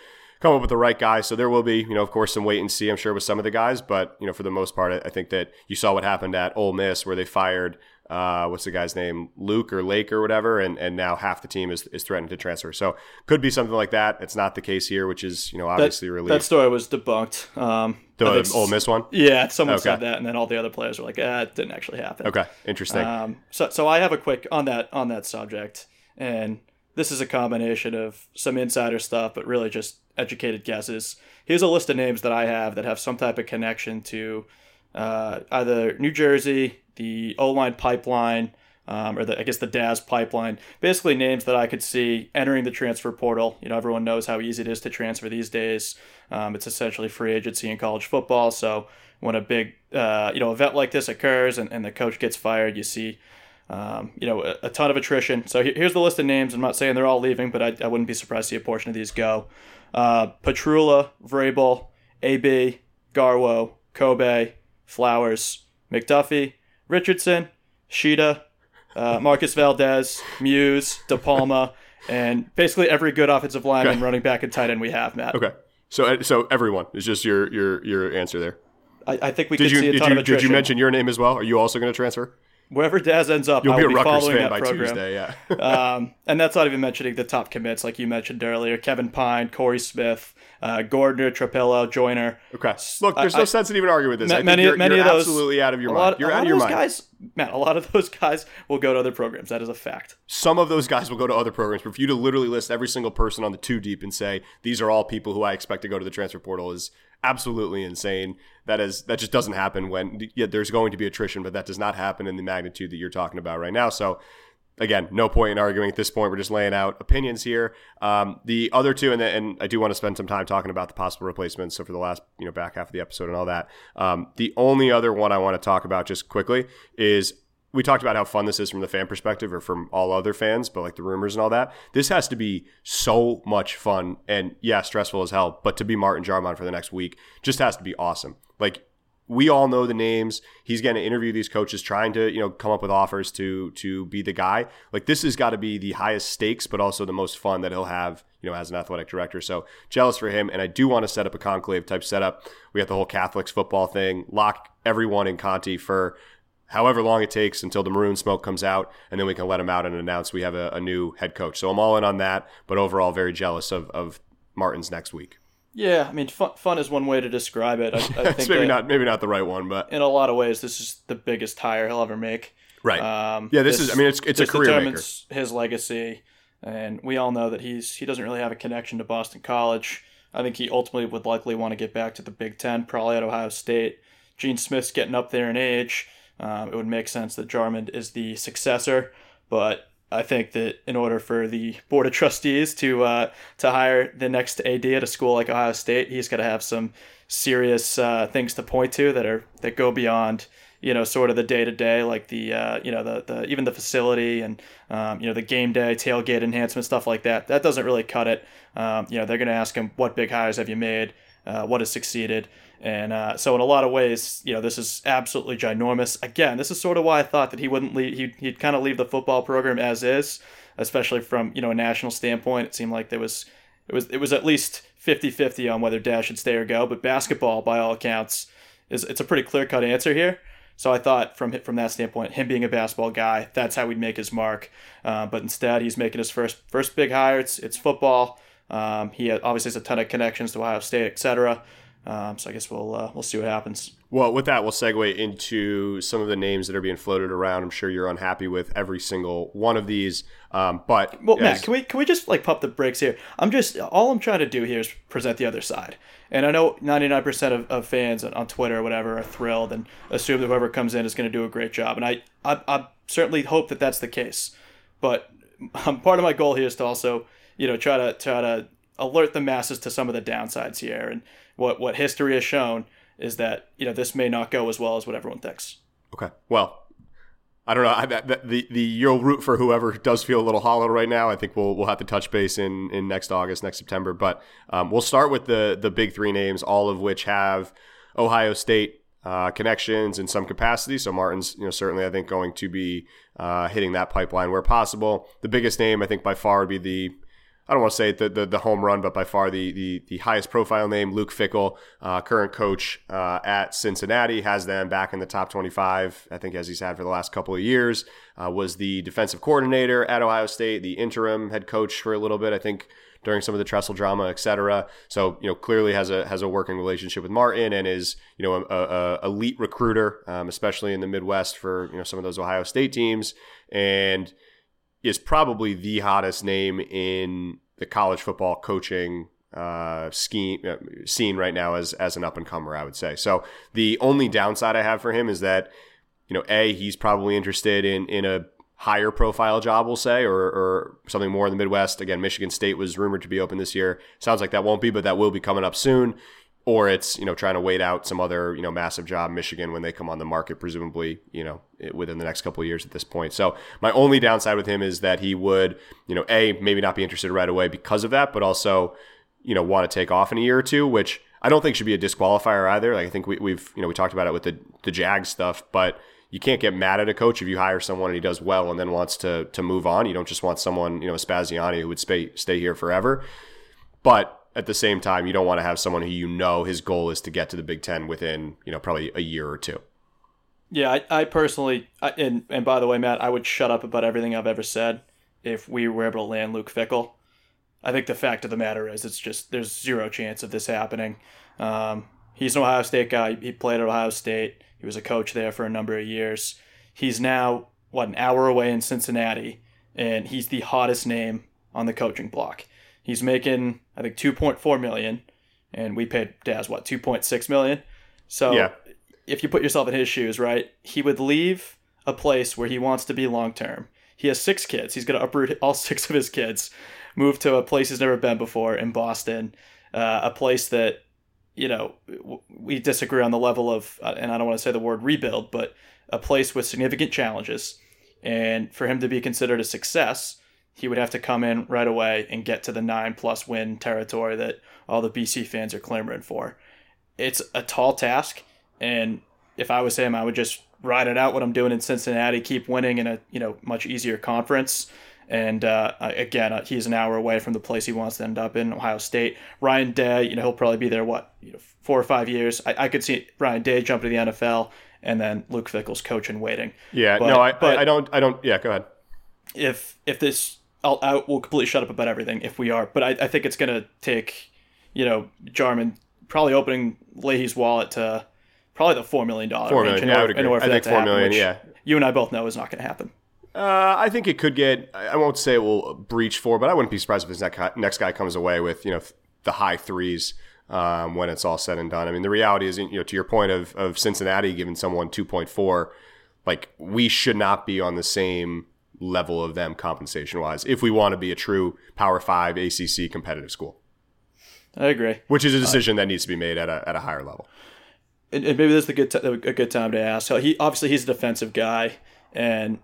Speaker 5: come up with the right guy. So there will be, you know, of course, some wait and see, I'm sure, with some of the guys. But, you know, for the most part, I think that you saw what happened at Ole Miss where they fired, uh, what's the guy's name, Luke or Lake or whatever, and, and now half the team is, is threatened to transfer. So could be something like that. It's not the case here, which is, you know, obviously
Speaker 4: that,
Speaker 5: relief.
Speaker 4: That story was debunked. Um,
Speaker 5: the Ole Miss one?
Speaker 4: Yeah, someone okay. said that, and then all the other players were like, "Ah, it didn't actually happen."
Speaker 5: Okay, interesting. Um,
Speaker 4: so, so I have a quick on that on that subject, and this is a combination of some insider stuff, but really just educated guesses. Here's a list of names that I have that have some type of connection to uh, either New Jersey, the O line pipeline, um, or the, I guess the Daz pipeline. Basically, names that I could see entering the transfer portal. You know, everyone knows how easy it is to transfer these days. Um, it's essentially free agency in college football. So when a big, uh, you know, event like this occurs and, and the coach gets fired, you see um, you know, a, a, ton of attrition. So here's the list of names. I'm not saying they're all leaving, but I, I wouldn't be surprised to see a portion of these go. Uh, Petrula, Vrabel, AB, Garwo, Kobe, Flowers, McDuffie, Richardson, Sheeta, uh, Marcus Valdez, Muse, DePalma, and basically every good offensive lineman, okay. running back, and tight end we have, Matt.
Speaker 5: Okay. So so everyone is just your your your answer there.
Speaker 4: I, I think we did could you, see a ton
Speaker 5: you,
Speaker 4: of attrition.
Speaker 5: Did you mention your name as well? Are you also going to transfer?
Speaker 4: Wherever Daz ends up,
Speaker 5: You'll
Speaker 4: I will
Speaker 5: be,
Speaker 4: be, following
Speaker 5: that
Speaker 4: program.
Speaker 5: Tuesday, yeah.
Speaker 4: um, and that's not even mentioning the top commits, like you mentioned earlier: Kevin Pine, Corey Smith, uh, Gardner, Trapilo, Joyner.
Speaker 5: Okay. Look, there's no I, sense in even arguing with this.
Speaker 4: Ma- many,
Speaker 5: you're,
Speaker 4: many
Speaker 5: you're
Speaker 4: of those
Speaker 5: absolutely out of your mind. You're out of your mind.
Speaker 4: Guys, man, a lot of those guys will go to other programs. That is a fact.
Speaker 5: Some of those guys will go to other programs, but for you to literally list every single person on the two deep and say these are all people who I expect to go to the transfer portal is absolutely insane. That is that just doesn't happen when yeah, there's going to be attrition, but that does not happen in the magnitude that you're talking about right now. So again, no point in arguing at this point. We're just laying out opinions here. Um, the other two, and, and I do want to spend some time talking about the possible replacements. So for the last you know back half of the episode and all that, um, the only other one I want to talk about just quickly is we talked about how fun this is from the fan perspective or from all other fans, but like the rumors and all that. This has to be so much fun and yeah, stressful as hell. But to be Martin Jarmond for the next week just has to be awesome. Like we all know the names. He's going to interview these coaches, trying to you know come up with offers to to be the guy. Like this has got to be the highest stakes, but also the most fun that he'll have you know as an athletic director. So jealous for him, and I do want to set up a conclave type setup. We got the whole Catholics football thing. Lock everyone in Conte for however long it takes until the maroon smoke comes out, and then we can let him out and announce we have a, a new head coach. So I'm all in on that, but overall very jealous of, of Martin's next week.
Speaker 4: Yeah, I mean, fun, fun is one way to describe it. I, I think
Speaker 5: maybe not maybe not the right one, but
Speaker 4: in a lot of ways, this is the biggest hire he'll ever make.
Speaker 5: Right. Um, yeah, this, this, is. I mean, it's it's a career determines
Speaker 4: maker. his legacy, and we all know that he's he doesn't really have a connection to Boston College. I think he ultimately would likely want to get back to the Big Ten, probably at Ohio State. Gene Smith's getting up there in age. Um, it would make sense that Jarmond is the successor, but I think that in order for the board of trustees to uh, to hire the next AD at a school like Ohio State, he's got to have some serious uh, things to point to that are that go beyond you know sort of the day to day, like the uh, you know the, the even the facility and um, you know the game day tailgate enhancement stuff like that. That doesn't really cut it. Um, you know they're going to ask him what big hires have you made, uh, what has succeeded, and uh, so, in a lot of ways, you know, this is absolutely ginormous. Again, this is sort of why I thought that he wouldn't leave. He'd, he'd kind of leave the football program as is, especially from you know a national standpoint. It seemed like there was it was it was at least 50-50 on whether Daz should stay or go. But basketball, by all accounts, is it's a pretty clear cut answer here. So I thought from from that standpoint, him being a basketball guy, that's how he'd make his mark. Uh, but instead, he's making his first first big hire. It's it's football. Um, he obviously has a ton of connections to Ohio State, etc. Um, so I guess we'll uh, we'll see what happens.
Speaker 5: Well, with that, we'll segue into some of the names that are being floated around. I'm sure you're unhappy with every single one of these, um, but
Speaker 4: well, as... Matt, can we can we just like pump the brakes here? I'm just all I'm trying to do here is present the other side, and I know 99% of, of fans on Twitter or whatever are thrilled and assume that whoever comes in is going to do a great job, and I, I I certainly hope that that's the case, but um, part of my goal here is to also you know try to try to alert the masses to some of the downsides here and what what history has shown is that you know this may not go as well as what everyone thinks.
Speaker 5: Okay. Well, I don't know. I, the, the the you'll root for whoever does feel a little hollow right now. I think we'll we'll have to touch base in in next August, next September. But um, we'll start with the the big three names, all of which have Ohio State uh, connections in some capacity. So Martin's, you know, certainly I think going to be uh, hitting that pipeline where possible. The biggest name I think by far would be the I don't want to say the, the, the home run, but by far the the, the highest profile name, Luke Fickell, uh, current coach uh, at Cincinnati, has them back in the top 25. I think as he's had for the last couple of years, uh, was the defensive coordinator at Ohio State, the interim head coach for a little bit. I think during some of the Tressel drama, et cetera. So you know clearly has a has a working relationship with Martin and is you know a, a elite recruiter, um, especially in the Midwest for you know some of those Ohio State teams and is probably the hottest name in the college football coaching uh, scheme uh, scene right now as as an up and comer. I would say. So the only downside I have for him is that you know, a he's probably interested in in a higher profile job, we'll say, or, or something more in the Midwest. Again, Michigan State was rumored to be open this year. Sounds like that won't be, but that will be coming up soon or it's you know trying to wait out some other you know massive job Michigan when they come on the market presumably you know within the next couple of years at this point. So my only downside with him is that he would you know a maybe not be interested right away because of that, but also you know want to take off in a year or two, which I don't think should be a disqualifier either. Like I think we, we've you know we talked about it with the the Jag stuff, but you can't get mad at a coach if you hire someone and he does well and then wants to to move on. You don't just want someone you know Spaziani who would stay stay here forever, but at the same time, you don't want to have someone who you know his goal is to get to the Big Ten within, you know, probably a year or two.
Speaker 4: Yeah, I, I personally, I, and and by the way, Matt, I would shut up about everything I've ever said if we were able to land Luke Fickell. I think the fact of the matter is, it's just there's zero chance of this happening. Um, he's an Ohio State guy. He played at Ohio State. He was a coach there for a number of years. He's now what an hour away in Cincinnati, and he's the hottest name on the coaching block. He's making I think 2.4 million, and we paid Daz what 2.6 million. So yeah. if you put yourself in his shoes, right, he would leave a place where he wants to be long term. He has six kids. He's going to uproot all six of his kids, move to a place he's never been before in Boston, uh, a place that you know, we disagree on the level of, uh, and I don't want to say the word rebuild, but a place with significant challenges. And for him to be considered a success, he would have to come in right away and get to the nine plus win territory that all the BC fans are clamoring for. It's a tall task, and if I was him, I would just ride it out what I'm doing in Cincinnati, keep winning in a you know much easier conference. And uh, again, uh, he's an hour away from the place he wants to end up in, Ohio State. Ryan Day, you know, he'll probably be there what you know four or five years. I, I could see Ryan Day jump to the NFL, and then Luke Fickell's coaching waiting.
Speaker 5: Yeah, but, no, I, but I don't, I don't. Yeah, go ahead.
Speaker 4: If if this, I'll, I will completely shut up about everything if we are. But I, I think it's gonna take, you know, Jarmond probably opening Leahy's wallet to probably the four million dollar
Speaker 5: four million.
Speaker 4: range.
Speaker 5: Yeah, I would agree. I think four happen, million. Yeah,
Speaker 4: you and I both know is not going to happen.
Speaker 5: Uh, I think it could get. I won't say it will breach four, but I wouldn't be surprised if this next guy comes away with you know the high threes um, when it's all said and done. I mean, the reality is, you know, to your point of of Cincinnati giving someone two point four, like we should not be on the same level of them compensation wise if we want to be a true Power Five ACC competitive school.
Speaker 4: I agree.
Speaker 5: Which is a decision uh, that needs to be made at a at a higher level
Speaker 4: and, and maybe this is a good t- a good time to ask. So he obviously he's a defensive guy, and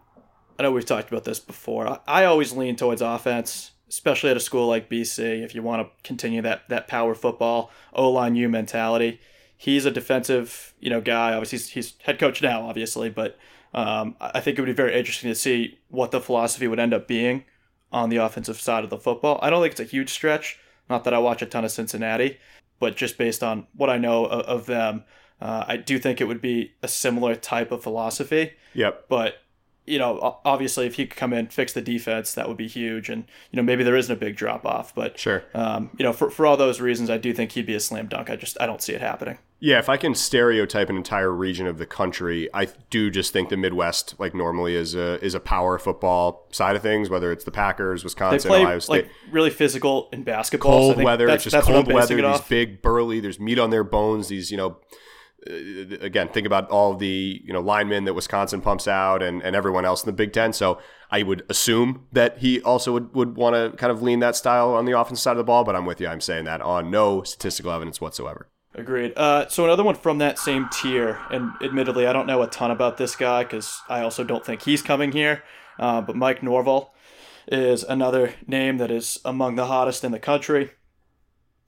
Speaker 4: I know we've talked about this before. I, I always lean towards offense, especially at a school like BC. If you want to continue that that power football O line U mentality, he's a defensive you know guy. Obviously, he's, he's head coach now, obviously, but um, I think it would be very interesting to see what the philosophy would end up being on the offensive side of the football. I don't think it's a huge stretch. Not that I watch a ton of Cincinnati, but just based on what I know of, of them, uh, I do think it would be a similar type of philosophy.
Speaker 5: Yep.
Speaker 4: But you know, obviously, if he could come in, fix the defense, that would be huge. And you know, maybe there isn't a big drop off, but
Speaker 5: sure.
Speaker 4: Um, you know, for for all those reasons, I do think he'd be a slam dunk. I just I don't see it happening.
Speaker 5: Yeah, if I can stereotype an entire region of the country, I do just think the Midwest, like normally, is a is a power football side of things. Whether it's the Packers, Wisconsin,
Speaker 4: play,
Speaker 5: Ohio State,
Speaker 4: like really physical in basketball.
Speaker 5: Cold
Speaker 4: so
Speaker 5: weather,
Speaker 4: it's
Speaker 5: just cold weather. These big burly. There's meat on their bones. These you know again, think about all the you know linemen that Wisconsin pumps out and, and everyone else in the Big Ten. So I would assume that he also would, would want to kind of lean that style on the offensive side of the ball. But I'm with you. I'm saying that on no statistical evidence whatsoever.
Speaker 4: Agreed. Uh, so another one from that same tier, and admittedly, I don't know a ton about this guy because I also don't think he's coming here. Uh, but Mike Norvell is another name that is among the hottest in the country.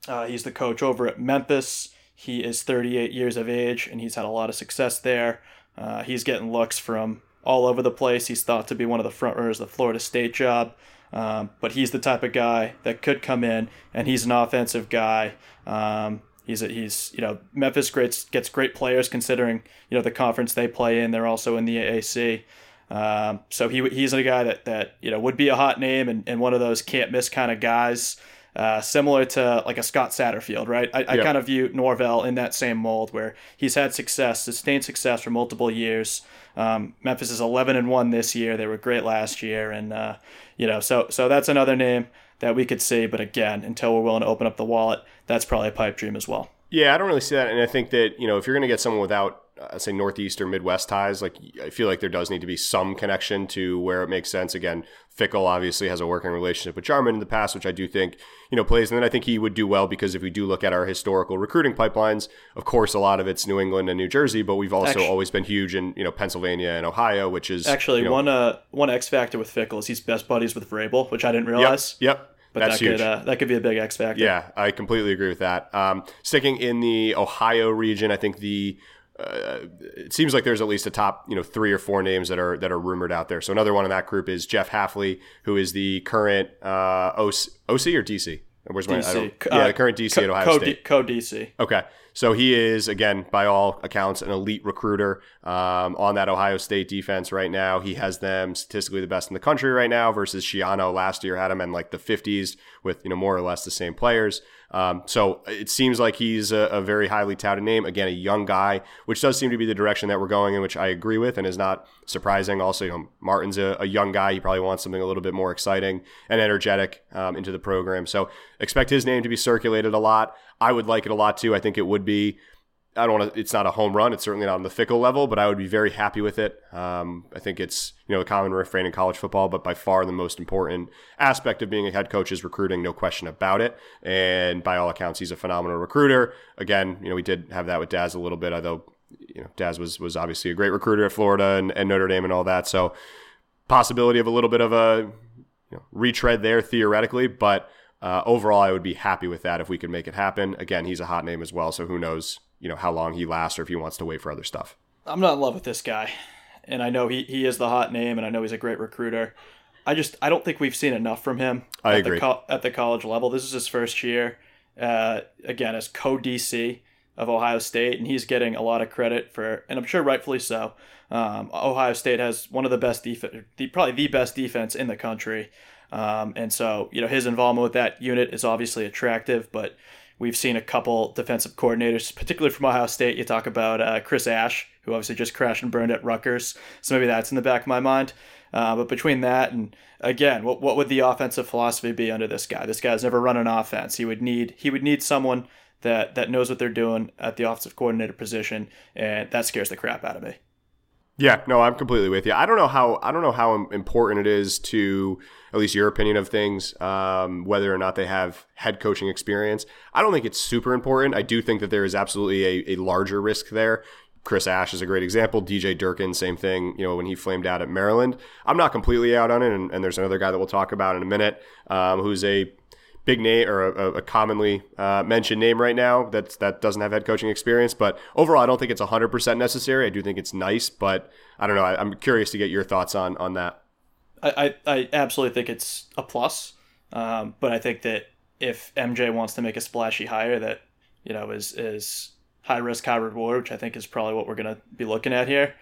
Speaker 4: Uh, he's the coach over at Memphis. He is 38 years of age and he's had a lot of success there. Uh, he's getting looks from all over the place. He's thought to be one of the front runners of the Florida State job. Um, but he's the type of guy that could come in, and he's an offensive guy. Um, he's a, he's you know Memphis gets gets great players considering you know the conference they play in. They're also in the AAC. Um, so he he's a guy that that you know would be a hot name and, and one of those can't miss kind of guys. Uh, similar to like a Scott Satterfield, right? I, I kind of view Norvell in that same mold where he's had success, sustained success for multiple years. Um, Memphis is 11 and one this year. They were great last year, and uh, you know, so so that's another name that we could see. But again, until we're willing to open up the wallet, that's probably a pipe dream as well.
Speaker 5: Yeah, I don't really see that, and I think that you know if you're going to get someone without uh, say Northeast or Midwest ties, like I feel like there does need to be some connection to where it makes sense. Again, Fickell obviously has a working relationship with Jarmond in the past, which I do think you know plays. And then I think he would do well because if we do look at our historical recruiting pipelines, of course, a lot of it's New England and New Jersey, but we've also actually, always been huge in you know Pennsylvania and Ohio, which is
Speaker 4: actually
Speaker 5: you know,
Speaker 4: one uh one X factor with Fickell is he's best buddies with Vrabel, which I didn't realize.
Speaker 5: Yep. yep.
Speaker 4: But
Speaker 5: That's
Speaker 4: that
Speaker 5: huge.
Speaker 4: could uh, that could be a big X factor.
Speaker 5: Yeah, I completely agree with that. Um, sticking in the Ohio region, I think the uh, it seems like there's at least a top, you know, three or four names that are that are rumored out there. So another one in that group is Jeff Hafley, who is the current uh, OC, OC or DC. Where's my
Speaker 4: DC?
Speaker 5: yeah, the current DC
Speaker 4: co-
Speaker 5: at Ohio
Speaker 4: co-
Speaker 5: State.
Speaker 4: Co DC.
Speaker 5: Okay, so he is again, by all accounts, an elite recruiter um, on that Ohio State defense right now. He has them statistically the best in the country right now. Versus Schiano last year had him in like the 50s with you know more or less the same players. Um, so it seems like he's a, a, very highly touted name. Again, a young guy, which does seem to be the direction that we're going in, which I agree with and is not surprising. Also, you know, Martin's a, a young guy. He probably wants something a little bit more exciting and energetic um, into the program. So expect his name to be circulated a lot. I would like it a lot too. I think it would be I don't want to. It's not a home run. It's certainly not on the Fickell level, but I would be very happy with it. Um, I think it's you know a common refrain in college football, but by far the most important aspect of being a head coach is recruiting, no question about it. And by all accounts, he's a phenomenal recruiter. Again, you know we did have that with Daz a little bit, although you know Daz was was obviously a great recruiter at Florida and, and Notre Dame and all that. So possibility of a little bit of a you know, retread there theoretically, but. Uh, overall, I would be happy with that if we could make it happen. Again, he's a hot name as well, so who knows you know how long he lasts or if he wants to wait for other stuff.
Speaker 4: I'm not in love with this guy, and I know he, he is the hot name, and I know he's a great recruiter. I just I don't think we've seen enough from him.
Speaker 5: I
Speaker 4: at
Speaker 5: agree
Speaker 4: the co- at the college level. This is his first year, uh, again as co DC of Ohio State, and he's getting a lot of credit for, and I'm sure rightfully so. Um, Ohio State has one of the best defense, the, probably the best defense in the country, um, and so you know his involvement with that unit is obviously attractive, but We've seen a couple defensive coordinators, particularly from Ohio State. You talk about uh, Chris Ash, who obviously just crashed and burned at Rutgers. So maybe that's in the back of my mind. Uh, but between that and again, what what would the offensive philosophy be under this guy? This guy's never run an offense. He would need he would need someone that that knows what they're doing at the offensive coordinator position, and that scares the crap out of me.
Speaker 5: Yeah, no, I'm completely with you. I don't know how I don't know how important it is to at least your opinion of things, um, whether or not they have head coaching experience. I don't think it's super important. I do think that there is absolutely a, a larger risk there. Chris Ash is a great example. DJ Durkin, same thing. You know, when he flamed out at Maryland, I'm not completely out on it. And, and there's another guy that we'll talk about in a minute, um, who's a big name or a, a commonly uh, mentioned name right now that that doesn't have head coaching experience. But overall, I don't think it's 100% necessary. I do think it's nice, but I don't know. I, am curious to get your thoughts on on that.
Speaker 4: I, I, absolutely think it's a plus, um, but I think that if MJ wants to make a splashy hire that you know is is high risk, high reward, which I think is probably what we're to be looking at here,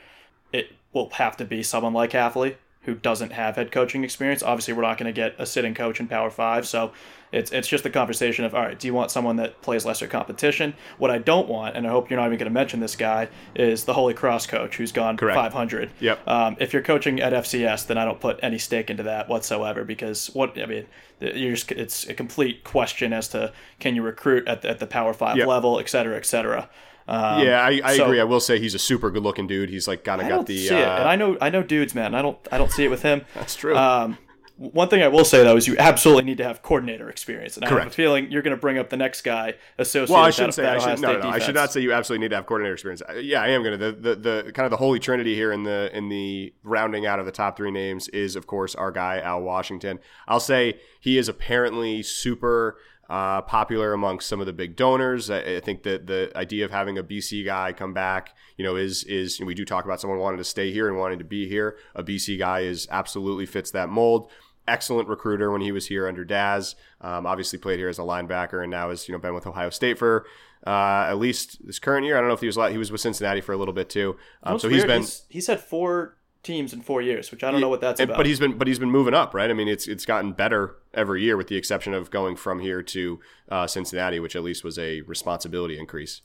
Speaker 4: it will have to be someone like Hafley who doesn't have head coaching experience. Obviously, we're not going to get a sitting coach in Power Five, so it's it's just the conversation of all right. Do you want someone that plays lesser competition? What I don't want, and I hope you're not even going to mention this guy, is the Holy Cross coach who's gone
Speaker 5: Correct.
Speaker 4: 500.
Speaker 5: Yep.
Speaker 4: Um, if you're coaching at FCS, then I don't put any stake into that whatsoever because what I mean, you're just it's a complete question as to can you recruit at the, at the Power Five
Speaker 5: yep.
Speaker 4: level, et cetera, et cetera.
Speaker 5: Um, yeah, I, I so, agree. I will say he's a super good looking dude. He's like kind of got the.
Speaker 4: See uh, it. And I know I know dudes, man. I don't I don't see it with him.
Speaker 5: That's true.
Speaker 4: Um, one thing I will say though is you absolutely need to have coordinator experience, and
Speaker 5: Correct.
Speaker 4: I have a feeling you're going to bring up the next guy associated.
Speaker 5: Well, I
Speaker 4: shouldn't
Speaker 5: say
Speaker 4: I
Speaker 5: should, no, no, no, I should not say you absolutely need to have coordinator experience. Yeah, I am going to. The, the the kind of the holy trinity here in the in the rounding out of the top three names is of course our guy Al Washington. I'll say he is apparently super uh, popular amongst some of the big donors. I, I, think that the idea of having a BC guy come back, you know, is is we do talk about someone wanting to stay here and wanting to be here. A BC guy is absolutely fits that mold. Excellent recruiter when he was here under Daz. Um, obviously played here as a linebacker and now has you know been with Ohio State for uh, at least this current year. I don't know if he was he was with Cincinnati for a little bit too.
Speaker 4: Um, so weird. he's been he's, he's had four teams in four years, which I don't know what that's about.
Speaker 5: But he's been but he's been moving up, right? I mean, it's it's gotten better every year, with the exception of going from here to uh, Cincinnati, which at least was a responsibility increase.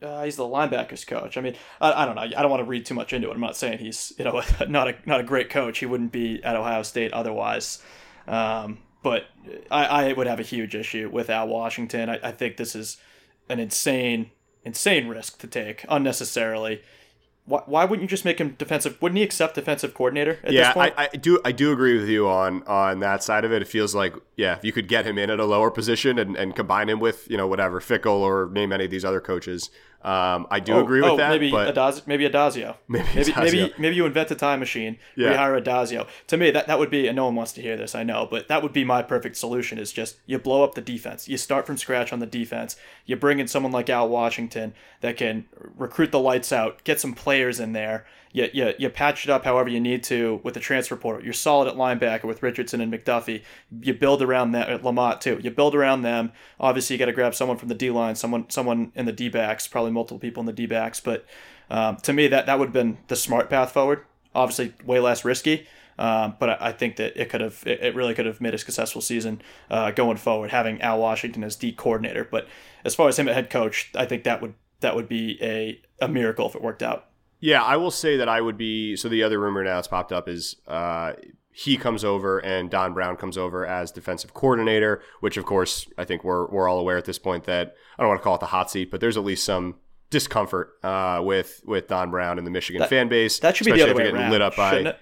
Speaker 4: Uh, he's the linebackers coach. I mean, I, I don't know. I don't want to read too much into it. I'm not saying he's you know not a not a great coach. He wouldn't be at Ohio State otherwise. Um, but I, I would have a huge issue with Al Washington. I, I think this is an insane insane risk to take unnecessarily why, why wouldn't you just make him defensive? Wouldn't he accept defensive coordinator? At this point?
Speaker 5: Yeah, I, I, do. I do agree with you on on that side of it. It feels like yeah, if you could get him in at a lower position and, and combine him with you know whatever Fickell or name any of these other coaches, um, I do
Speaker 4: oh,
Speaker 5: agree with
Speaker 4: oh,
Speaker 5: that.
Speaker 4: Maybe
Speaker 5: but
Speaker 4: Adaz- maybe Addazio.
Speaker 5: Maybe
Speaker 4: maybe,
Speaker 5: Addazio.
Speaker 4: maybe maybe you invent a time machine. Yeah. Rehire Addazio. To me, that that would be. And no one wants to hear this. I know, but that would be my perfect solution. Is just you blow up the defense. You start from scratch on the defense. You bring in someone like Al Washington that can recruit the lights out, get some players in there. You, you, you patch it up however you need to with the transfer portal. You're solid at linebacker with Richardson and McDuffie. You build around that at Lamont too. You build around them. Obviously, you got to grab someone from the D line, someone someone in the D backs, probably multiple people in the D backs. But um, to me, that that would have been the smart path forward. Obviously, way less risky. Um, but I, I, think that it could have, it, it, really could have made a successful season uh, going forward, having Al Washington as D coordinator. But as far as him at head coach, I think that would that would be a, a miracle if it worked out.
Speaker 5: Yeah, I will say that I would be. So the other rumor now that's popped up is uh, he comes over and Don Brown comes over as defensive coordinator, which of course I think we're we're all aware at this point that I don't want to call it the hot seat, but there's at least some discomfort uh, with with Don Brown and the Michigan
Speaker 4: That-
Speaker 5: fan base.
Speaker 4: That should be the other way around.
Speaker 5: lit up by
Speaker 4: shouldn't it?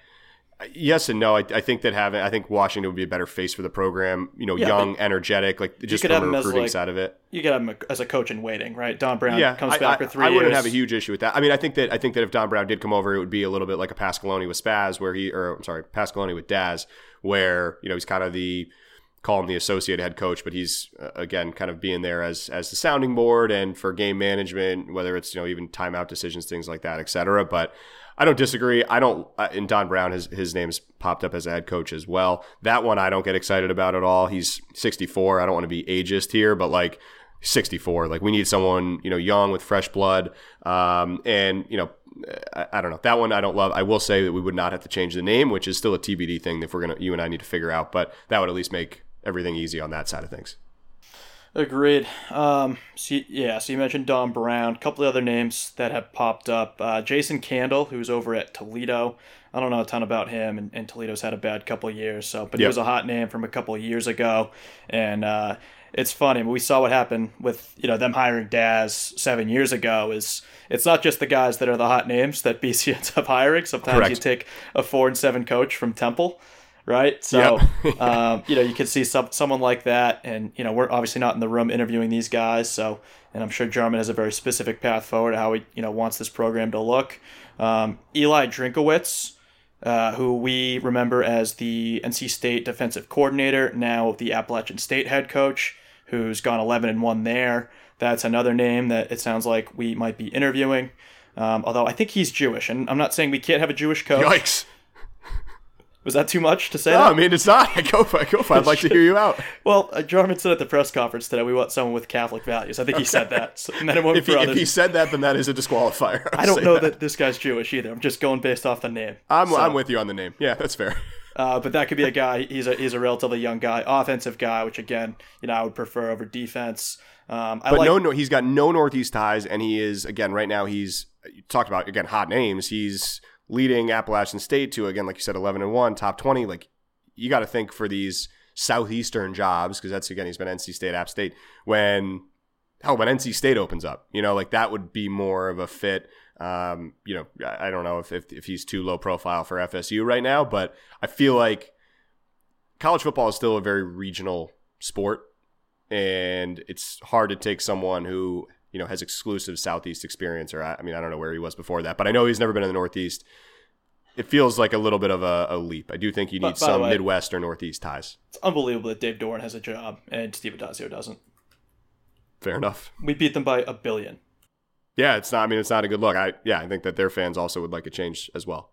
Speaker 5: Yes and no. I, I think that having, I think Washington would be a better face for the program. You know,
Speaker 4: Yeah,
Speaker 5: young, energetic, like just from the recruiting
Speaker 4: like,
Speaker 5: side of it.
Speaker 4: You get him as a coach in waiting, right? Don Brown
Speaker 5: Yeah,
Speaker 4: comes
Speaker 5: I,
Speaker 4: back
Speaker 5: I,
Speaker 4: for three
Speaker 5: I wouldn't have a huge issue with that. I mean, I think that I think that if Don Brown did come over, it would be a little bit like a Pasqualoni with Spaz, where he, or I'm sorry, Pasqualoni with Daz, where you know he's kind of the call him the associate head coach, but he's uh, again kind of being there as as the sounding board and for game management, whether it's you know even timeout decisions, things like that, et cetera. But I don't disagree. I don't. Uh, and Don Brown, his his name's popped up as a head coach as well. That one I don't get excited about at all. He's 64. I don't want to be ageist here, but like 64. Like we need someone you know young with fresh blood. Um, and you know I, I don't know that one I don't love. I will say that we would not have to change the name, which is still a TBD thing if we're gonna you and I need to figure out. But that would at least make everything easy on that side of things.
Speaker 4: Agreed. Um, so yeah, so you mentioned Don Brown. A couple of other names that have popped up. Uh, Jason Candle, who's over at Toledo. I don't know a ton about him, and, and Toledo's had a bad couple of years. So, but he was a hot name from a couple of years ago, and uh, it's funny. We saw what happened with you know them hiring Daz seven years ago. Is it's not just the guys that are the hot names that BC ends up hiring. Sometimes
Speaker 5: Correct.
Speaker 4: you take a four and seven coach from Temple. Right, so
Speaker 5: Yep.
Speaker 4: um, you know you could see some someone like that, and you know we're obviously not in the room interviewing these guys, so and I'm sure Jarmond has a very specific path forward how he you know wants this program to look. Um, Eli Drinkwitz, uh, who we remember as the NC State defensive coordinator, now the Appalachian State head coach, who's gone 11 and one there. That's another name that it sounds like we might be interviewing. Um, although I think he's Jewish, and I'm not saying we can't have a Jewish coach.
Speaker 5: Yikes!
Speaker 4: Was that too much to say?
Speaker 5: No,
Speaker 4: that?
Speaker 5: I mean it's not. I Go for it. Go for it. I'd like to hear you out.
Speaker 4: Well, uh, Jarmond said at the press conference today, we want someone with Catholic values. I think he said that. So, and then it went
Speaker 5: If
Speaker 4: for
Speaker 5: he,
Speaker 4: others.
Speaker 5: if he said that, then that is a disqualifier. I'll
Speaker 4: I don't
Speaker 5: say
Speaker 4: know that. this guy's Jewish either. I'm just going based off the name.
Speaker 5: I'm,
Speaker 4: So,
Speaker 5: I'm with you on the name. Yeah, that's fair.
Speaker 4: Uh, but that could be a guy. He's a he's a relatively young guy, offensive guy, which again, you know, I would prefer over defense. Um, I
Speaker 5: But
Speaker 4: like
Speaker 5: no, no, he's got no Northeast ties, and he is again right now. He's you talked about again hot names. He's leading Appalachian State to again, like you said, eleven and one, top twenty. Like you got to think for these southeastern jobs because that's again he's been NC State, App State. When hell, when NC State opens up, you know, like that would be more of a fit. Um, you know, I don't know if, if if he's too low profile for FSU right now, but I feel like college football is still a very regional sport and it's hard to take someone who you know has exclusive southeast experience or i I mean i don't know where he was before that but i know he's never been in the northeast. It feels like a little bit of a, a leap. I do think you need some
Speaker 4: way-
Speaker 5: midwest or northeast ties.
Speaker 4: it's unbelievable that Dave Doeren has a job and Steve Addazio doesn't.
Speaker 5: fair enough.
Speaker 4: We beat them by a billion.
Speaker 5: yeah it's not i mean it's not a good look. I yeah i think that their fans also would like a change as well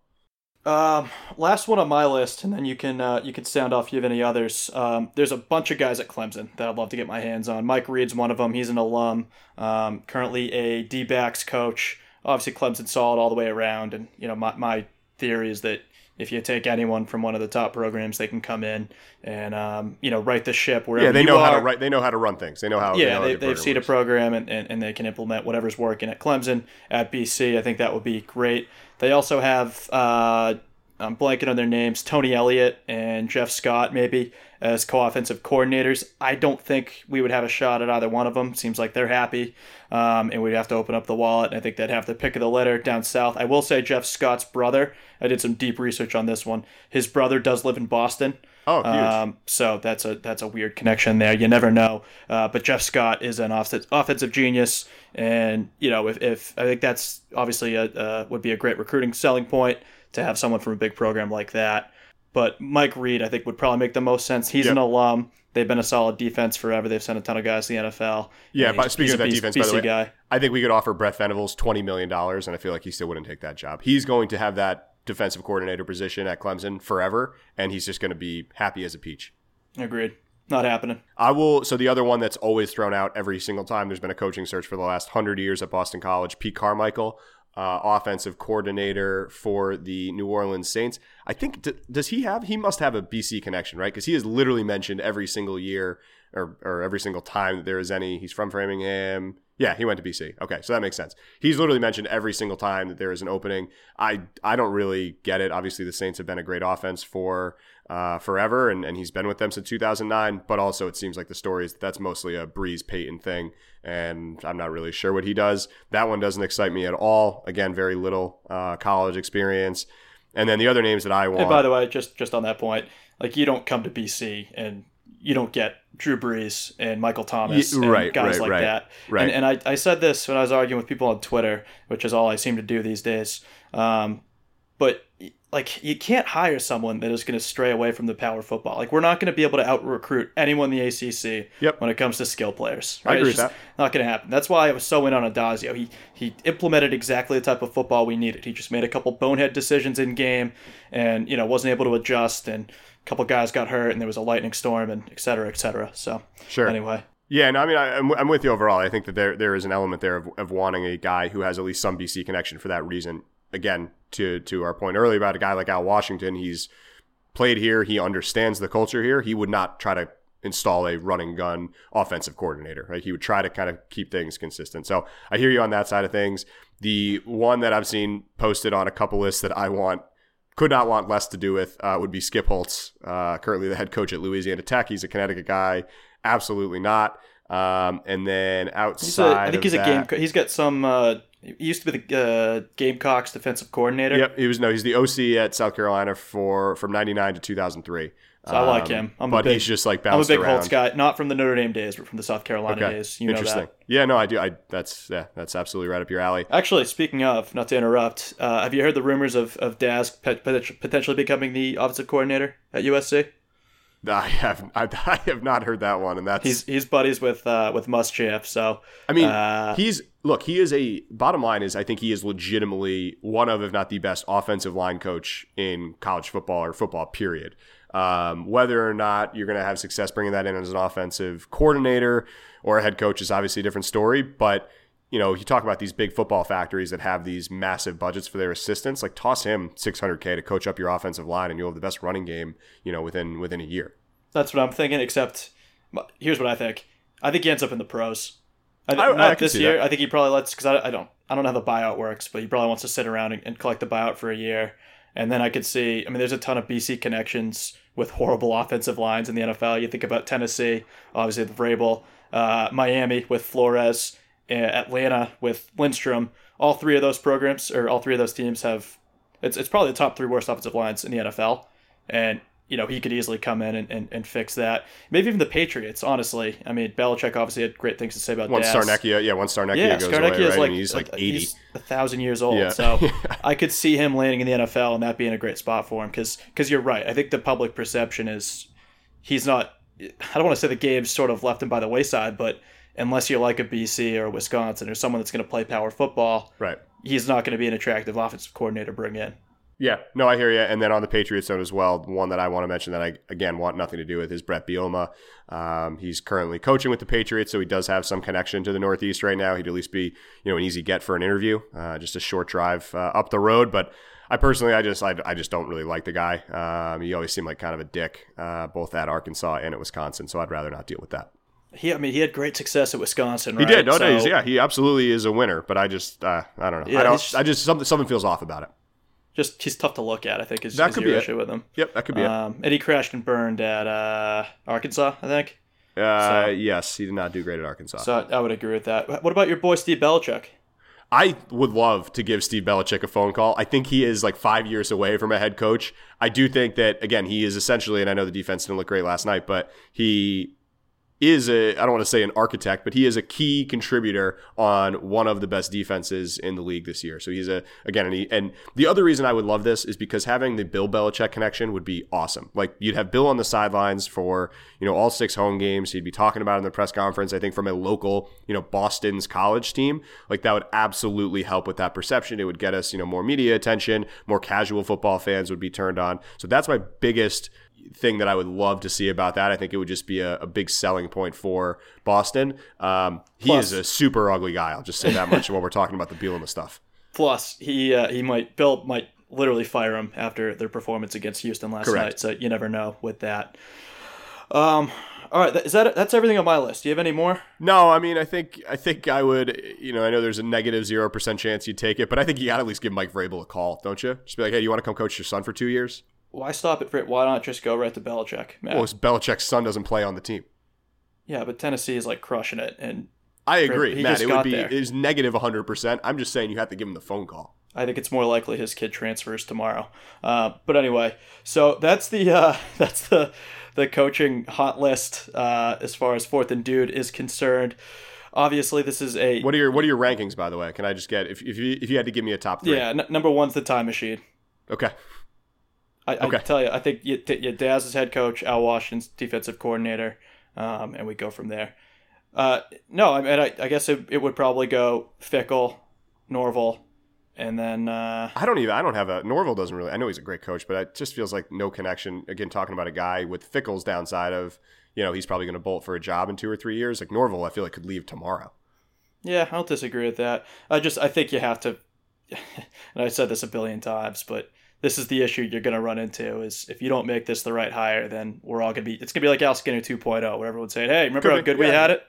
Speaker 4: Um, last one on my list, and then you can uh, you can sound off if you have any others. Um, there's a bunch of guys at Clemson that I'd love to get my hands on. Mike Reed's one of them. He's an alum, um, currently a D-backs coach. Obviously, Clemson solid all the way around, and you know my my theory is that if you take anyone from one of the top programs, they can come in and um, you know right the ship wherever
Speaker 5: yeah they know
Speaker 4: are.
Speaker 5: how to write they know how to run things they know how
Speaker 4: Yeah, they, they
Speaker 5: have
Speaker 4: seen a program and, and, and they can implement whatever's working at Clemson, at BC. I think that would be great. They also have, uh, I'm blanking on their names, Tony Elliott and Jeff Scott, maybe, as co offensive coordinators. I don't think we would have a shot at either one of them. Seems like they're happy, um, and we'd have to open up the wallet. And I think they'd have the pick of the litter down south. I will say Jeff Scott's brother, I did some deep research on this one. His brother does live in Boston.
Speaker 5: Oh huge
Speaker 4: Um, so that's a that's a weird connection there. You never know. Uh, but Jeff Scott is an offensive offensive genius, and you know if, if I think that's obviously a uh, would be a great recruiting selling point to have someone from a big program like that. But Mike Reed, I think, would probably make the most sense. He's an alum. They've been a solid defense forever. They've sent a ton of guys to the NFL.
Speaker 5: yeah but speaking of that defense by the way
Speaker 4: guy.
Speaker 5: i think we could offer Brent Venables $20 million and i feel like he still wouldn't take that job he's going to have that defensive coordinator position at clemson forever and he's just going to be happy as a peach
Speaker 4: Agreed. Not happening.
Speaker 5: I will. So the other one that's always thrown out every single time there's been a coaching search for the last hundred years at Boston College. Pete Carmichael, uh, offensive coordinator for the New Orleans Saints. I think d- does he have? He must have a BC connection, right? Because he is literally mentioned every single year or or every single time that there is any. He's from Framingham. Yeah, he went to BC. Okay, so that makes sense. He's literally mentioned every single time that there is an opening. I I don't really get it. Obviously, the Saints have been a great offense for uh, forever, and, and he's been with them since 2009. But also, it seems like the story is that's mostly a Brees Payton thing, and I'm not really sure what he does. That one doesn't excite me at all. Again, very little uh, college experience. And then the other names that I want.
Speaker 4: And by the way, just just on that point, like you don't come to BC and you don't get Drew Brees and Michael Thomas and
Speaker 5: right,
Speaker 4: guys
Speaker 5: right,
Speaker 4: like
Speaker 5: right,
Speaker 4: that.
Speaker 5: right.
Speaker 4: And, and I, I said this when I was arguing with people on Twitter, which is all I seem to do these days. Um, but like you can't hire someone that is going to stray away from the power football. Like we're not going to be able to out recruit anyone in the ACC
Speaker 5: Yep.
Speaker 4: when it comes to skill players.
Speaker 5: I
Speaker 4: right?
Speaker 5: agree
Speaker 4: It's
Speaker 5: with
Speaker 4: just Not going to happen. That's why I was so in on Addazio. He he implemented exactly the type of football we needed. He just made a couple bonehead decisions in game, and you know wasn't able to adjust, and a couple guys got hurt, and there was a lightning storm, and et cetera, et cetera. So
Speaker 5: Sure.
Speaker 4: Anyway,
Speaker 5: Yeah, no, I mean, I, I'm, I'm with you overall. I think that there there is an element there of, of wanting a guy who has at least some BC connection for that reason. Again, to to our point earlier about a guy like Al Washington, he's played here, he understands the culture here. He would not try to install a running gun offensive coordinator. Right? He would try to kind of keep things consistent. So I hear you on that side of things. The one that I've seen posted on a couple lists that I want could not want less to do with uh, would be Skip Holtz, uh, currently the head coach at Louisiana Tech. He's a Connecticut guy. Absolutely not. Um, and then outside,
Speaker 4: a, I think he's a
Speaker 5: that-
Speaker 4: game. co- He's got some. Uh, he used to be the uh, Gamecocks defensive coordinator.
Speaker 5: Yep, he was no, he's the OC at South Carolina for from '99 to 2003.
Speaker 4: So I like
Speaker 5: Um,
Speaker 4: him. I'm
Speaker 5: but
Speaker 4: a big,
Speaker 5: he's just like
Speaker 4: I'm a big
Speaker 5: around.
Speaker 4: Holtz guy, not from the Notre Dame days, but from the South Carolina
Speaker 5: Okay,
Speaker 4: days. You know
Speaker 5: interesting. Yeah, no, I do. I that's yeah, that's absolutely right up your alley.
Speaker 4: Actually, speaking of, not to interrupt, uh, have you heard the rumors of of Daz potentially becoming the offensive coordinator at USC?
Speaker 5: I have I, I have not heard that one, and that's
Speaker 4: He's he's buddies with uh, with Muschamp, so
Speaker 5: I mean,
Speaker 4: uh,
Speaker 5: he's look. He is a bottom line is I think he is legitimately one of, if not the best, offensive line coach in college football or football. Period. Um, whether or not you're going to have success bringing that in as an offensive coordinator or a head coach is obviously a different story. But you know, you talk about these big football factories that have these massive budgets for their assistants. Like toss him 600k to coach up your offensive line, and you'll have the best running game. You know, within within a year.
Speaker 4: that's what I'm thinking. Except, here's what I think. I think he ends up in the pros. I,
Speaker 5: I-
Speaker 4: think
Speaker 5: I
Speaker 4: not
Speaker 5: can
Speaker 4: this year.
Speaker 5: that.
Speaker 4: I think he probably lets because I, I don't I don't know how the buyout works, but he probably wants to sit around and, and collect the buyout for a year, and then I could see. I mean, there's a ton of BC connections with horrible offensive lines in the NFL. You think about Tennessee, obviously the Vrabel, uh, Miami with Flores, uh, Atlanta with Lindstrom. All three of those programs or all three of those teams have. It's it's probably the top three worst offensive lines in the NFL, and you know, he could easily come in and, and, and fix that. Maybe even the Patriots, honestly. I mean, Belichick obviously had great things to say about
Speaker 5: Once
Speaker 4: Daz.
Speaker 5: Scarnecchia, yeah, once Scarnecchia
Speaker 4: Yeah,
Speaker 5: goes away,
Speaker 4: is
Speaker 5: right?
Speaker 4: like,
Speaker 5: and he's like
Speaker 4: like-
Speaker 5: 80.
Speaker 4: He's a thousand years old.
Speaker 5: Yeah.
Speaker 4: So I could see him landing in the NFL and that being a great spot for him because you're right. I think the public perception is he's not. I don't want to say the game's sort of left him by the wayside, but unless you're like a BC or a Wisconsin or someone that's going to play power football,
Speaker 5: right.
Speaker 4: he's not going to be an attractive offensive coordinator to bring in.
Speaker 5: Yeah, no, I hear you. And then on the Patriots note as well, one that I want to mention that I again want nothing to do with is Bret Bielema. Um, he's currently coaching with the Patriots, so he does have some connection to the Northeast right now. He'd at least be you know an easy get for an interview, uh, just a short drive uh, up the road. But I personally, I just I, I just don't really like the guy. Um, he always seemed like kind of a dick, uh, both at Arkansas and at Wisconsin. So I'd rather not deal with that.
Speaker 4: He, I mean, he had great success at Wisconsin.
Speaker 5: He did, no, no, he's- yeah, he absolutely is a winner. But I just uh, I don't know.
Speaker 4: Yeah,
Speaker 5: I don't. I just something something feels off about it.
Speaker 4: Just he's tough to look at. I think is,
Speaker 5: That
Speaker 4: is
Speaker 5: could
Speaker 4: your
Speaker 5: be it.
Speaker 4: issue with him.
Speaker 5: Yep, that could be it.
Speaker 4: Um, and he crashed and burned at uh, Arkansas, I think.
Speaker 5: Uh, yes, he did not do great at Arkansas.
Speaker 4: So I would agree with that. What about your boy Steve Belichick?
Speaker 5: I would love to give Steve Belichick a phone call. I think he is like five years away from a head coach. I do think that again, he is essentially, and I know the defense didn't look great last night, but he is a I don't want to say an architect, but he is a key contributor on one of the best defenses in the league this year. So he's a again, and, he, and the other reason I would love this is because having the Bill Belichick connection would be awesome. Like you'd have Bill on the sidelines for you know all six home games. He'd be talking about in the press conference. I think from a local you know Boston's college team, like that would absolutely help with that perception. It would get us you know more media attention, more casual football fans would be turned on. So that's my biggest thing that I would love to see about that. I think it would just be a, a big selling point for Boston. Um, he
Speaker 4: Plus-
Speaker 5: is a super ugly guy. I'll just say that much while we're talking about the Bielema stuff.
Speaker 4: Plus, he uh, he might Bill might literally fire him after their performance against Houston last
Speaker 5: Correct.
Speaker 4: night. So you never know with that. Um. All right, is that that's everything on my list? Do you have any more?
Speaker 5: No, I mean, I think I think I would. You know, I know there's a negative zero percent chance you'd take it, but I think you got to at least give Mike Vrabel a call, don't you? Just be like, hey, you want to come coach your son for two years?
Speaker 4: Why stop at Fritz? Why not just go right to Belichick? Matt?
Speaker 5: Well, Belichick's son doesn't play on the team.
Speaker 4: yeah, but Tennessee is like crushing it, and
Speaker 5: I agree,
Speaker 4: He
Speaker 5: Matt. It would be
Speaker 4: there.
Speaker 5: it is negative 100. percent I'm just saying you have to give him the phone call.
Speaker 4: I think it's more likely his kid transfers tomorrow. Uh, but anyway, so that's the uh, that's the the coaching hot list uh, as far as fourth and dude is concerned. Obviously, this is a
Speaker 5: What are your What are your rankings, by the way? Can I just get if if you if you had to give me a top three?
Speaker 4: yeah. N- number one's the time machine.
Speaker 5: Okay.
Speaker 4: I,
Speaker 5: Okay.
Speaker 4: I tell you, I think you, you Daz is head coach, Al Washington's defensive coordinator, um, and we go from there. Uh, no, I mean, I, I guess it, it would probably go Fickell, Norvell, and then uh,
Speaker 5: I don't even. I don't have a Norvell. Doesn't really. I know he's a great coach, but it just feels like no connection. Again, talking about a guy with Fickell's downside of you know he's probably going to bolt for a job in two or three years. Like Norvell, I feel like could leave tomorrow.
Speaker 4: yeah, I don't disagree with that. I just I think you have to, and I said this a billion times, but this is the issue you're going to run into is if you don't make this the right hire, then we're all going to be. It's going to be like Al Skinner 2.0, where everyone's saying, "Hey, remember
Speaker 5: Could
Speaker 4: how
Speaker 5: be,
Speaker 4: good we had it."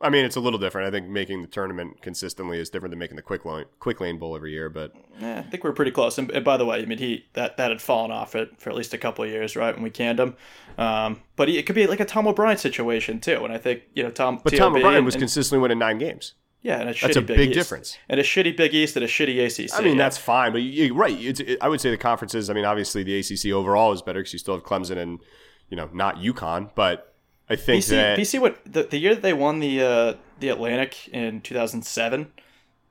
Speaker 5: I mean, it's a little different. I think making the tournament consistently is different than making the quick lane quick lane bowl every year. But
Speaker 4: Yeah, I think we're pretty close. And, by the way, I mean he that that had fallen off it for at least a couple of years, right? When we canned him, um, but he, it could be like a Tom O'Brien situation too. And I think you know Tom.
Speaker 5: but Tom O'Brien
Speaker 4: and-
Speaker 5: was consistently winning nine games.
Speaker 4: Yeah, and a
Speaker 5: That's a
Speaker 4: Big East.
Speaker 5: difference.
Speaker 4: and a shitty Big East and a shitty ACC.
Speaker 5: I mean,
Speaker 4: yeah.
Speaker 5: that's fine, but you, right. It's, it, I would say the conferences. I mean, obviously the ACC overall is better because you still have Clemson and you know not UConn, but I think
Speaker 4: BC.
Speaker 5: that
Speaker 4: BC went the, the year that they won the uh, the Atlantic in 2007.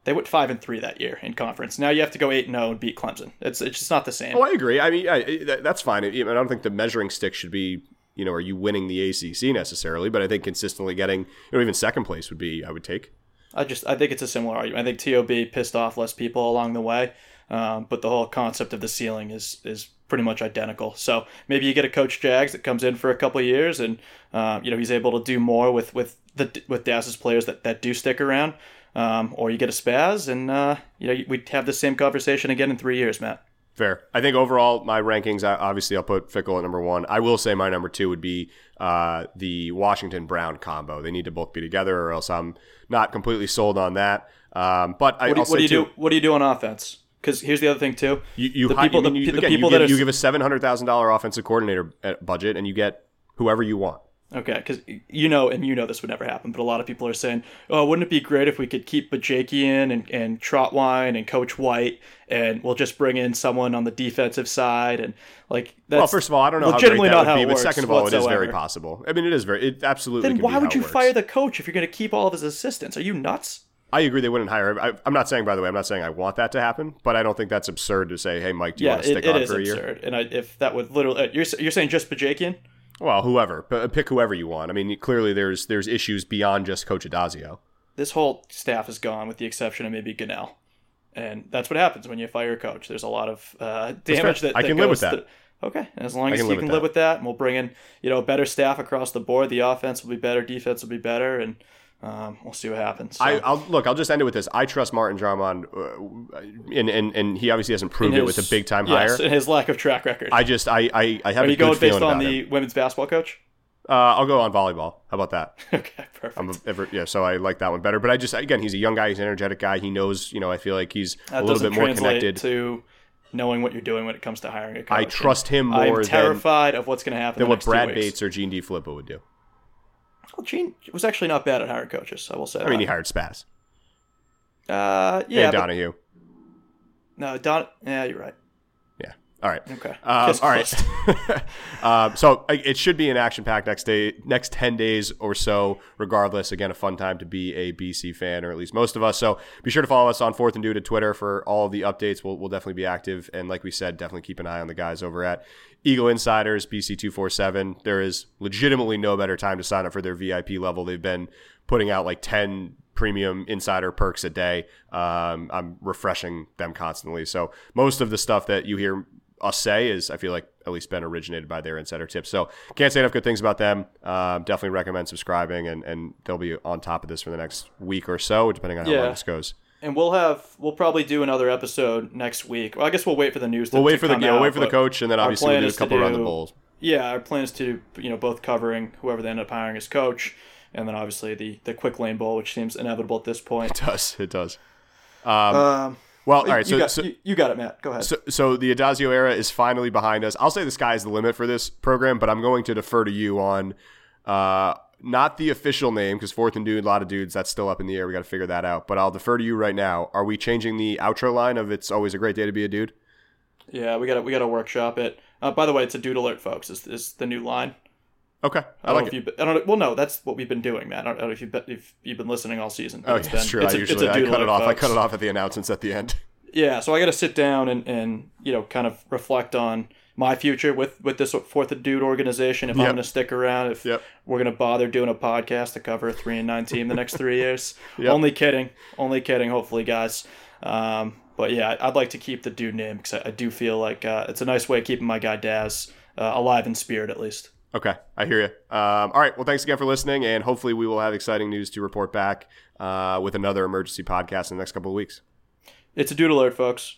Speaker 4: They went five and three that year in conference. Now you have to go eight and zero and beat Clemson. It's it's just not the same.
Speaker 5: Oh, I agree. I mean, I, that's fine. I, I don't think the measuring stick should be, you know, are you winning the ACC necessarily? But I think consistently getting, you know, even second place would be, I would take.
Speaker 4: I just I think it's a similar argument. I think TOB pissed off less people along the way, um, but the whole concept of the ceiling is is pretty much identical. So maybe you get a coach Jags that comes in for a couple years, and um, you know he's able to do more with with the with Daz's players that that do stick around, um, or you get a Spaz, and uh, you know we'd have the same conversation again in three years, Matt.
Speaker 5: Fair. I think overall, my rankings, obviously, I'll put Fickell at number one. I will say my number two would be uh, the Washington Brown combo. They need to both be together, or else I'm not completely sold on that. Um, but I,
Speaker 4: What do, what do you
Speaker 5: too,
Speaker 4: do? What do you do on offense? Because here's the other thing too.
Speaker 5: You, you,
Speaker 4: the people, the,
Speaker 5: you,
Speaker 4: the
Speaker 5: again,
Speaker 4: people
Speaker 5: you
Speaker 4: that
Speaker 5: give, you give a seven hundred thousand dollar offensive coordinator uh, budget, and you get whoever you want.
Speaker 4: Okay, because you know, and you know this would never happen, but a lot of people are saying, "Oh, wouldn't it be great if we could keep Bajakian and and Trotwine and Coach White, and we'll just bring in someone on the defensive side and like that's
Speaker 5: Well, first of all, I don't know how great that
Speaker 4: not
Speaker 5: would be, but second of all, it is very possible. I mean, it is very, it absolutely.
Speaker 4: Then why would you fire the coach if you're going to keep all of his assistants? Are you nuts?
Speaker 5: I agree they wouldn't hire. I, I'm not saying, by the way, I'm not saying I want that to happen, but I don't think that's absurd to say, hey, Mike, do you
Speaker 4: yeah,
Speaker 5: want to stick
Speaker 4: it
Speaker 5: on for a year?
Speaker 4: absurd. And I, if that would literally, uh, you're you're saying just Bajakian?
Speaker 5: Well, whoever, but pick whoever you want. I mean, clearly there's there's issues beyond just Coach Addazio.
Speaker 4: this whole staff is gone with the exception of maybe Gunnell. And that's what happens when you fire a coach. There's a lot of uh, damage
Speaker 5: fair.
Speaker 4: that
Speaker 5: I
Speaker 4: that
Speaker 5: can live with that.
Speaker 4: okay, as long as
Speaker 5: can
Speaker 4: you can live
Speaker 5: that.
Speaker 4: with that, and we'll bring in you know better staff across the board. The offense will be better, defense will be better, and um, we'll see what happens. So,
Speaker 5: I, I'll look. I'll just end it with this. I trust Martin Jarmond, uh, and, and and he obviously hasn't proved
Speaker 4: in
Speaker 5: it with a big time
Speaker 4: yes,
Speaker 5: hire.
Speaker 4: and his lack of track record.
Speaker 5: I just I I, I have
Speaker 4: Are
Speaker 5: a
Speaker 4: you going based on the
Speaker 5: him.
Speaker 4: women's basketball coach?
Speaker 5: Uh, I'll go on volleyball. How about that?
Speaker 4: okay, perfect.
Speaker 5: I'm a, ever, yeah, so I like that one better. But I just again, he's a young guy. He's an energetic guy. He knows, you know. I feel like he's
Speaker 4: that
Speaker 5: a little bit more connected.
Speaker 4: to knowing what you're doing when it comes to hiring a coach.
Speaker 5: I trust him more.
Speaker 4: I'm
Speaker 5: more than,
Speaker 4: terrified of what's going to happen
Speaker 5: than what Brad. Bates or Gene DeFilippo would do.
Speaker 4: Well, Gene was actually not bad at hiring coaches. I will say.
Speaker 5: I mean, he hired Spaz
Speaker 4: Uh, yeah,
Speaker 5: and
Speaker 4: but-
Speaker 5: Donahue.
Speaker 4: no, Don. Yeah, you're right.
Speaker 5: All right.
Speaker 4: Okay.
Speaker 5: Um, all right. um, so it should be an action packed next day, next ten days or so. Regardless, again, a fun time to be a BC fan, or at least most of us. So be sure to follow us on Fourth and Dude to Twitter for all the updates. We'll, we'll definitely be active, and like we said, definitely keep an eye on the guys over at Eagle Insiders BC two four seven. There is legitimately no better time to sign up for their VIP level. They've been putting out like ten premium insider perks a day. Um, I'm refreshing them constantly. So most of the stuff that you hear say is, I feel like, at least been originated by their insider tips. So can't say enough good things about them. Um, definitely recommend subscribing, and, and they'll be on top of this for the next week or so, depending on how
Speaker 4: Yeah.
Speaker 5: long this goes.
Speaker 4: and we'll have we'll probably do another episode next week. Well, I guess we'll wait for the news.
Speaker 5: We'll wait for the yeah, we'll wait for the coach, and then obviously we'll do a
Speaker 4: to
Speaker 5: couple around the bowls.
Speaker 4: Yeah, our plan is to you know both covering whoever they end up hiring as coach, and then obviously the the quick lane bowl, which seems inevitable at this point.
Speaker 5: It does it does?
Speaker 4: Um,
Speaker 5: Well, all right.
Speaker 4: you,
Speaker 5: So,
Speaker 4: got,
Speaker 5: so,
Speaker 4: you, you got it, Matt. Go ahead.
Speaker 5: so, so the Addazio era is finally behind us. I'll say the sky's the limit for this program, but I'm going to defer to you on uh, not the official name because fourth and dude, a lot of dudes, that's still up in the air. We got to figure that out. But I'll defer to you right now. Are we changing the outro line of "It's always a great day to be a dude"?
Speaker 4: yeah, we got to we got to workshop it. Uh, by the way, it's a dude alert, folks. Is is the new line?
Speaker 5: Okay,
Speaker 4: I
Speaker 5: I
Speaker 4: don't
Speaker 5: like
Speaker 4: know if
Speaker 5: it.
Speaker 4: you've I don't know. Well, no, that's what we've been doing, Matt. I don't know if you've been, if you've been listening all season.
Speaker 5: Oh,
Speaker 4: it's
Speaker 5: yeah, it's
Speaker 4: been-
Speaker 5: true.
Speaker 4: it's
Speaker 5: I
Speaker 4: a- it's
Speaker 5: usually
Speaker 4: a
Speaker 5: I cut it off. I cut it off at the announcements at the end.
Speaker 4: Yeah, so I got to sit down and, and you know kind of reflect on my future with with this Fourth and Dude organization. If I'm going to stick around, if
Speaker 5: Yep.
Speaker 4: we're going to bother doing a podcast to cover a three and nine team the next three years.
Speaker 5: Yep.
Speaker 4: Only kidding, only kidding. Hopefully, guys. Um, but yeah, I'd like to keep the dude name because I, I do feel like uh, it's a nice way of keeping my guy Daz uh, alive in spirit at least.
Speaker 5: Okay, I hear you. Um, all right, well, thanks again for listening, and hopefully we will have exciting news to report back uh, with another emergency podcast in the next couple of weeks.
Speaker 4: It's a dude alert, folks.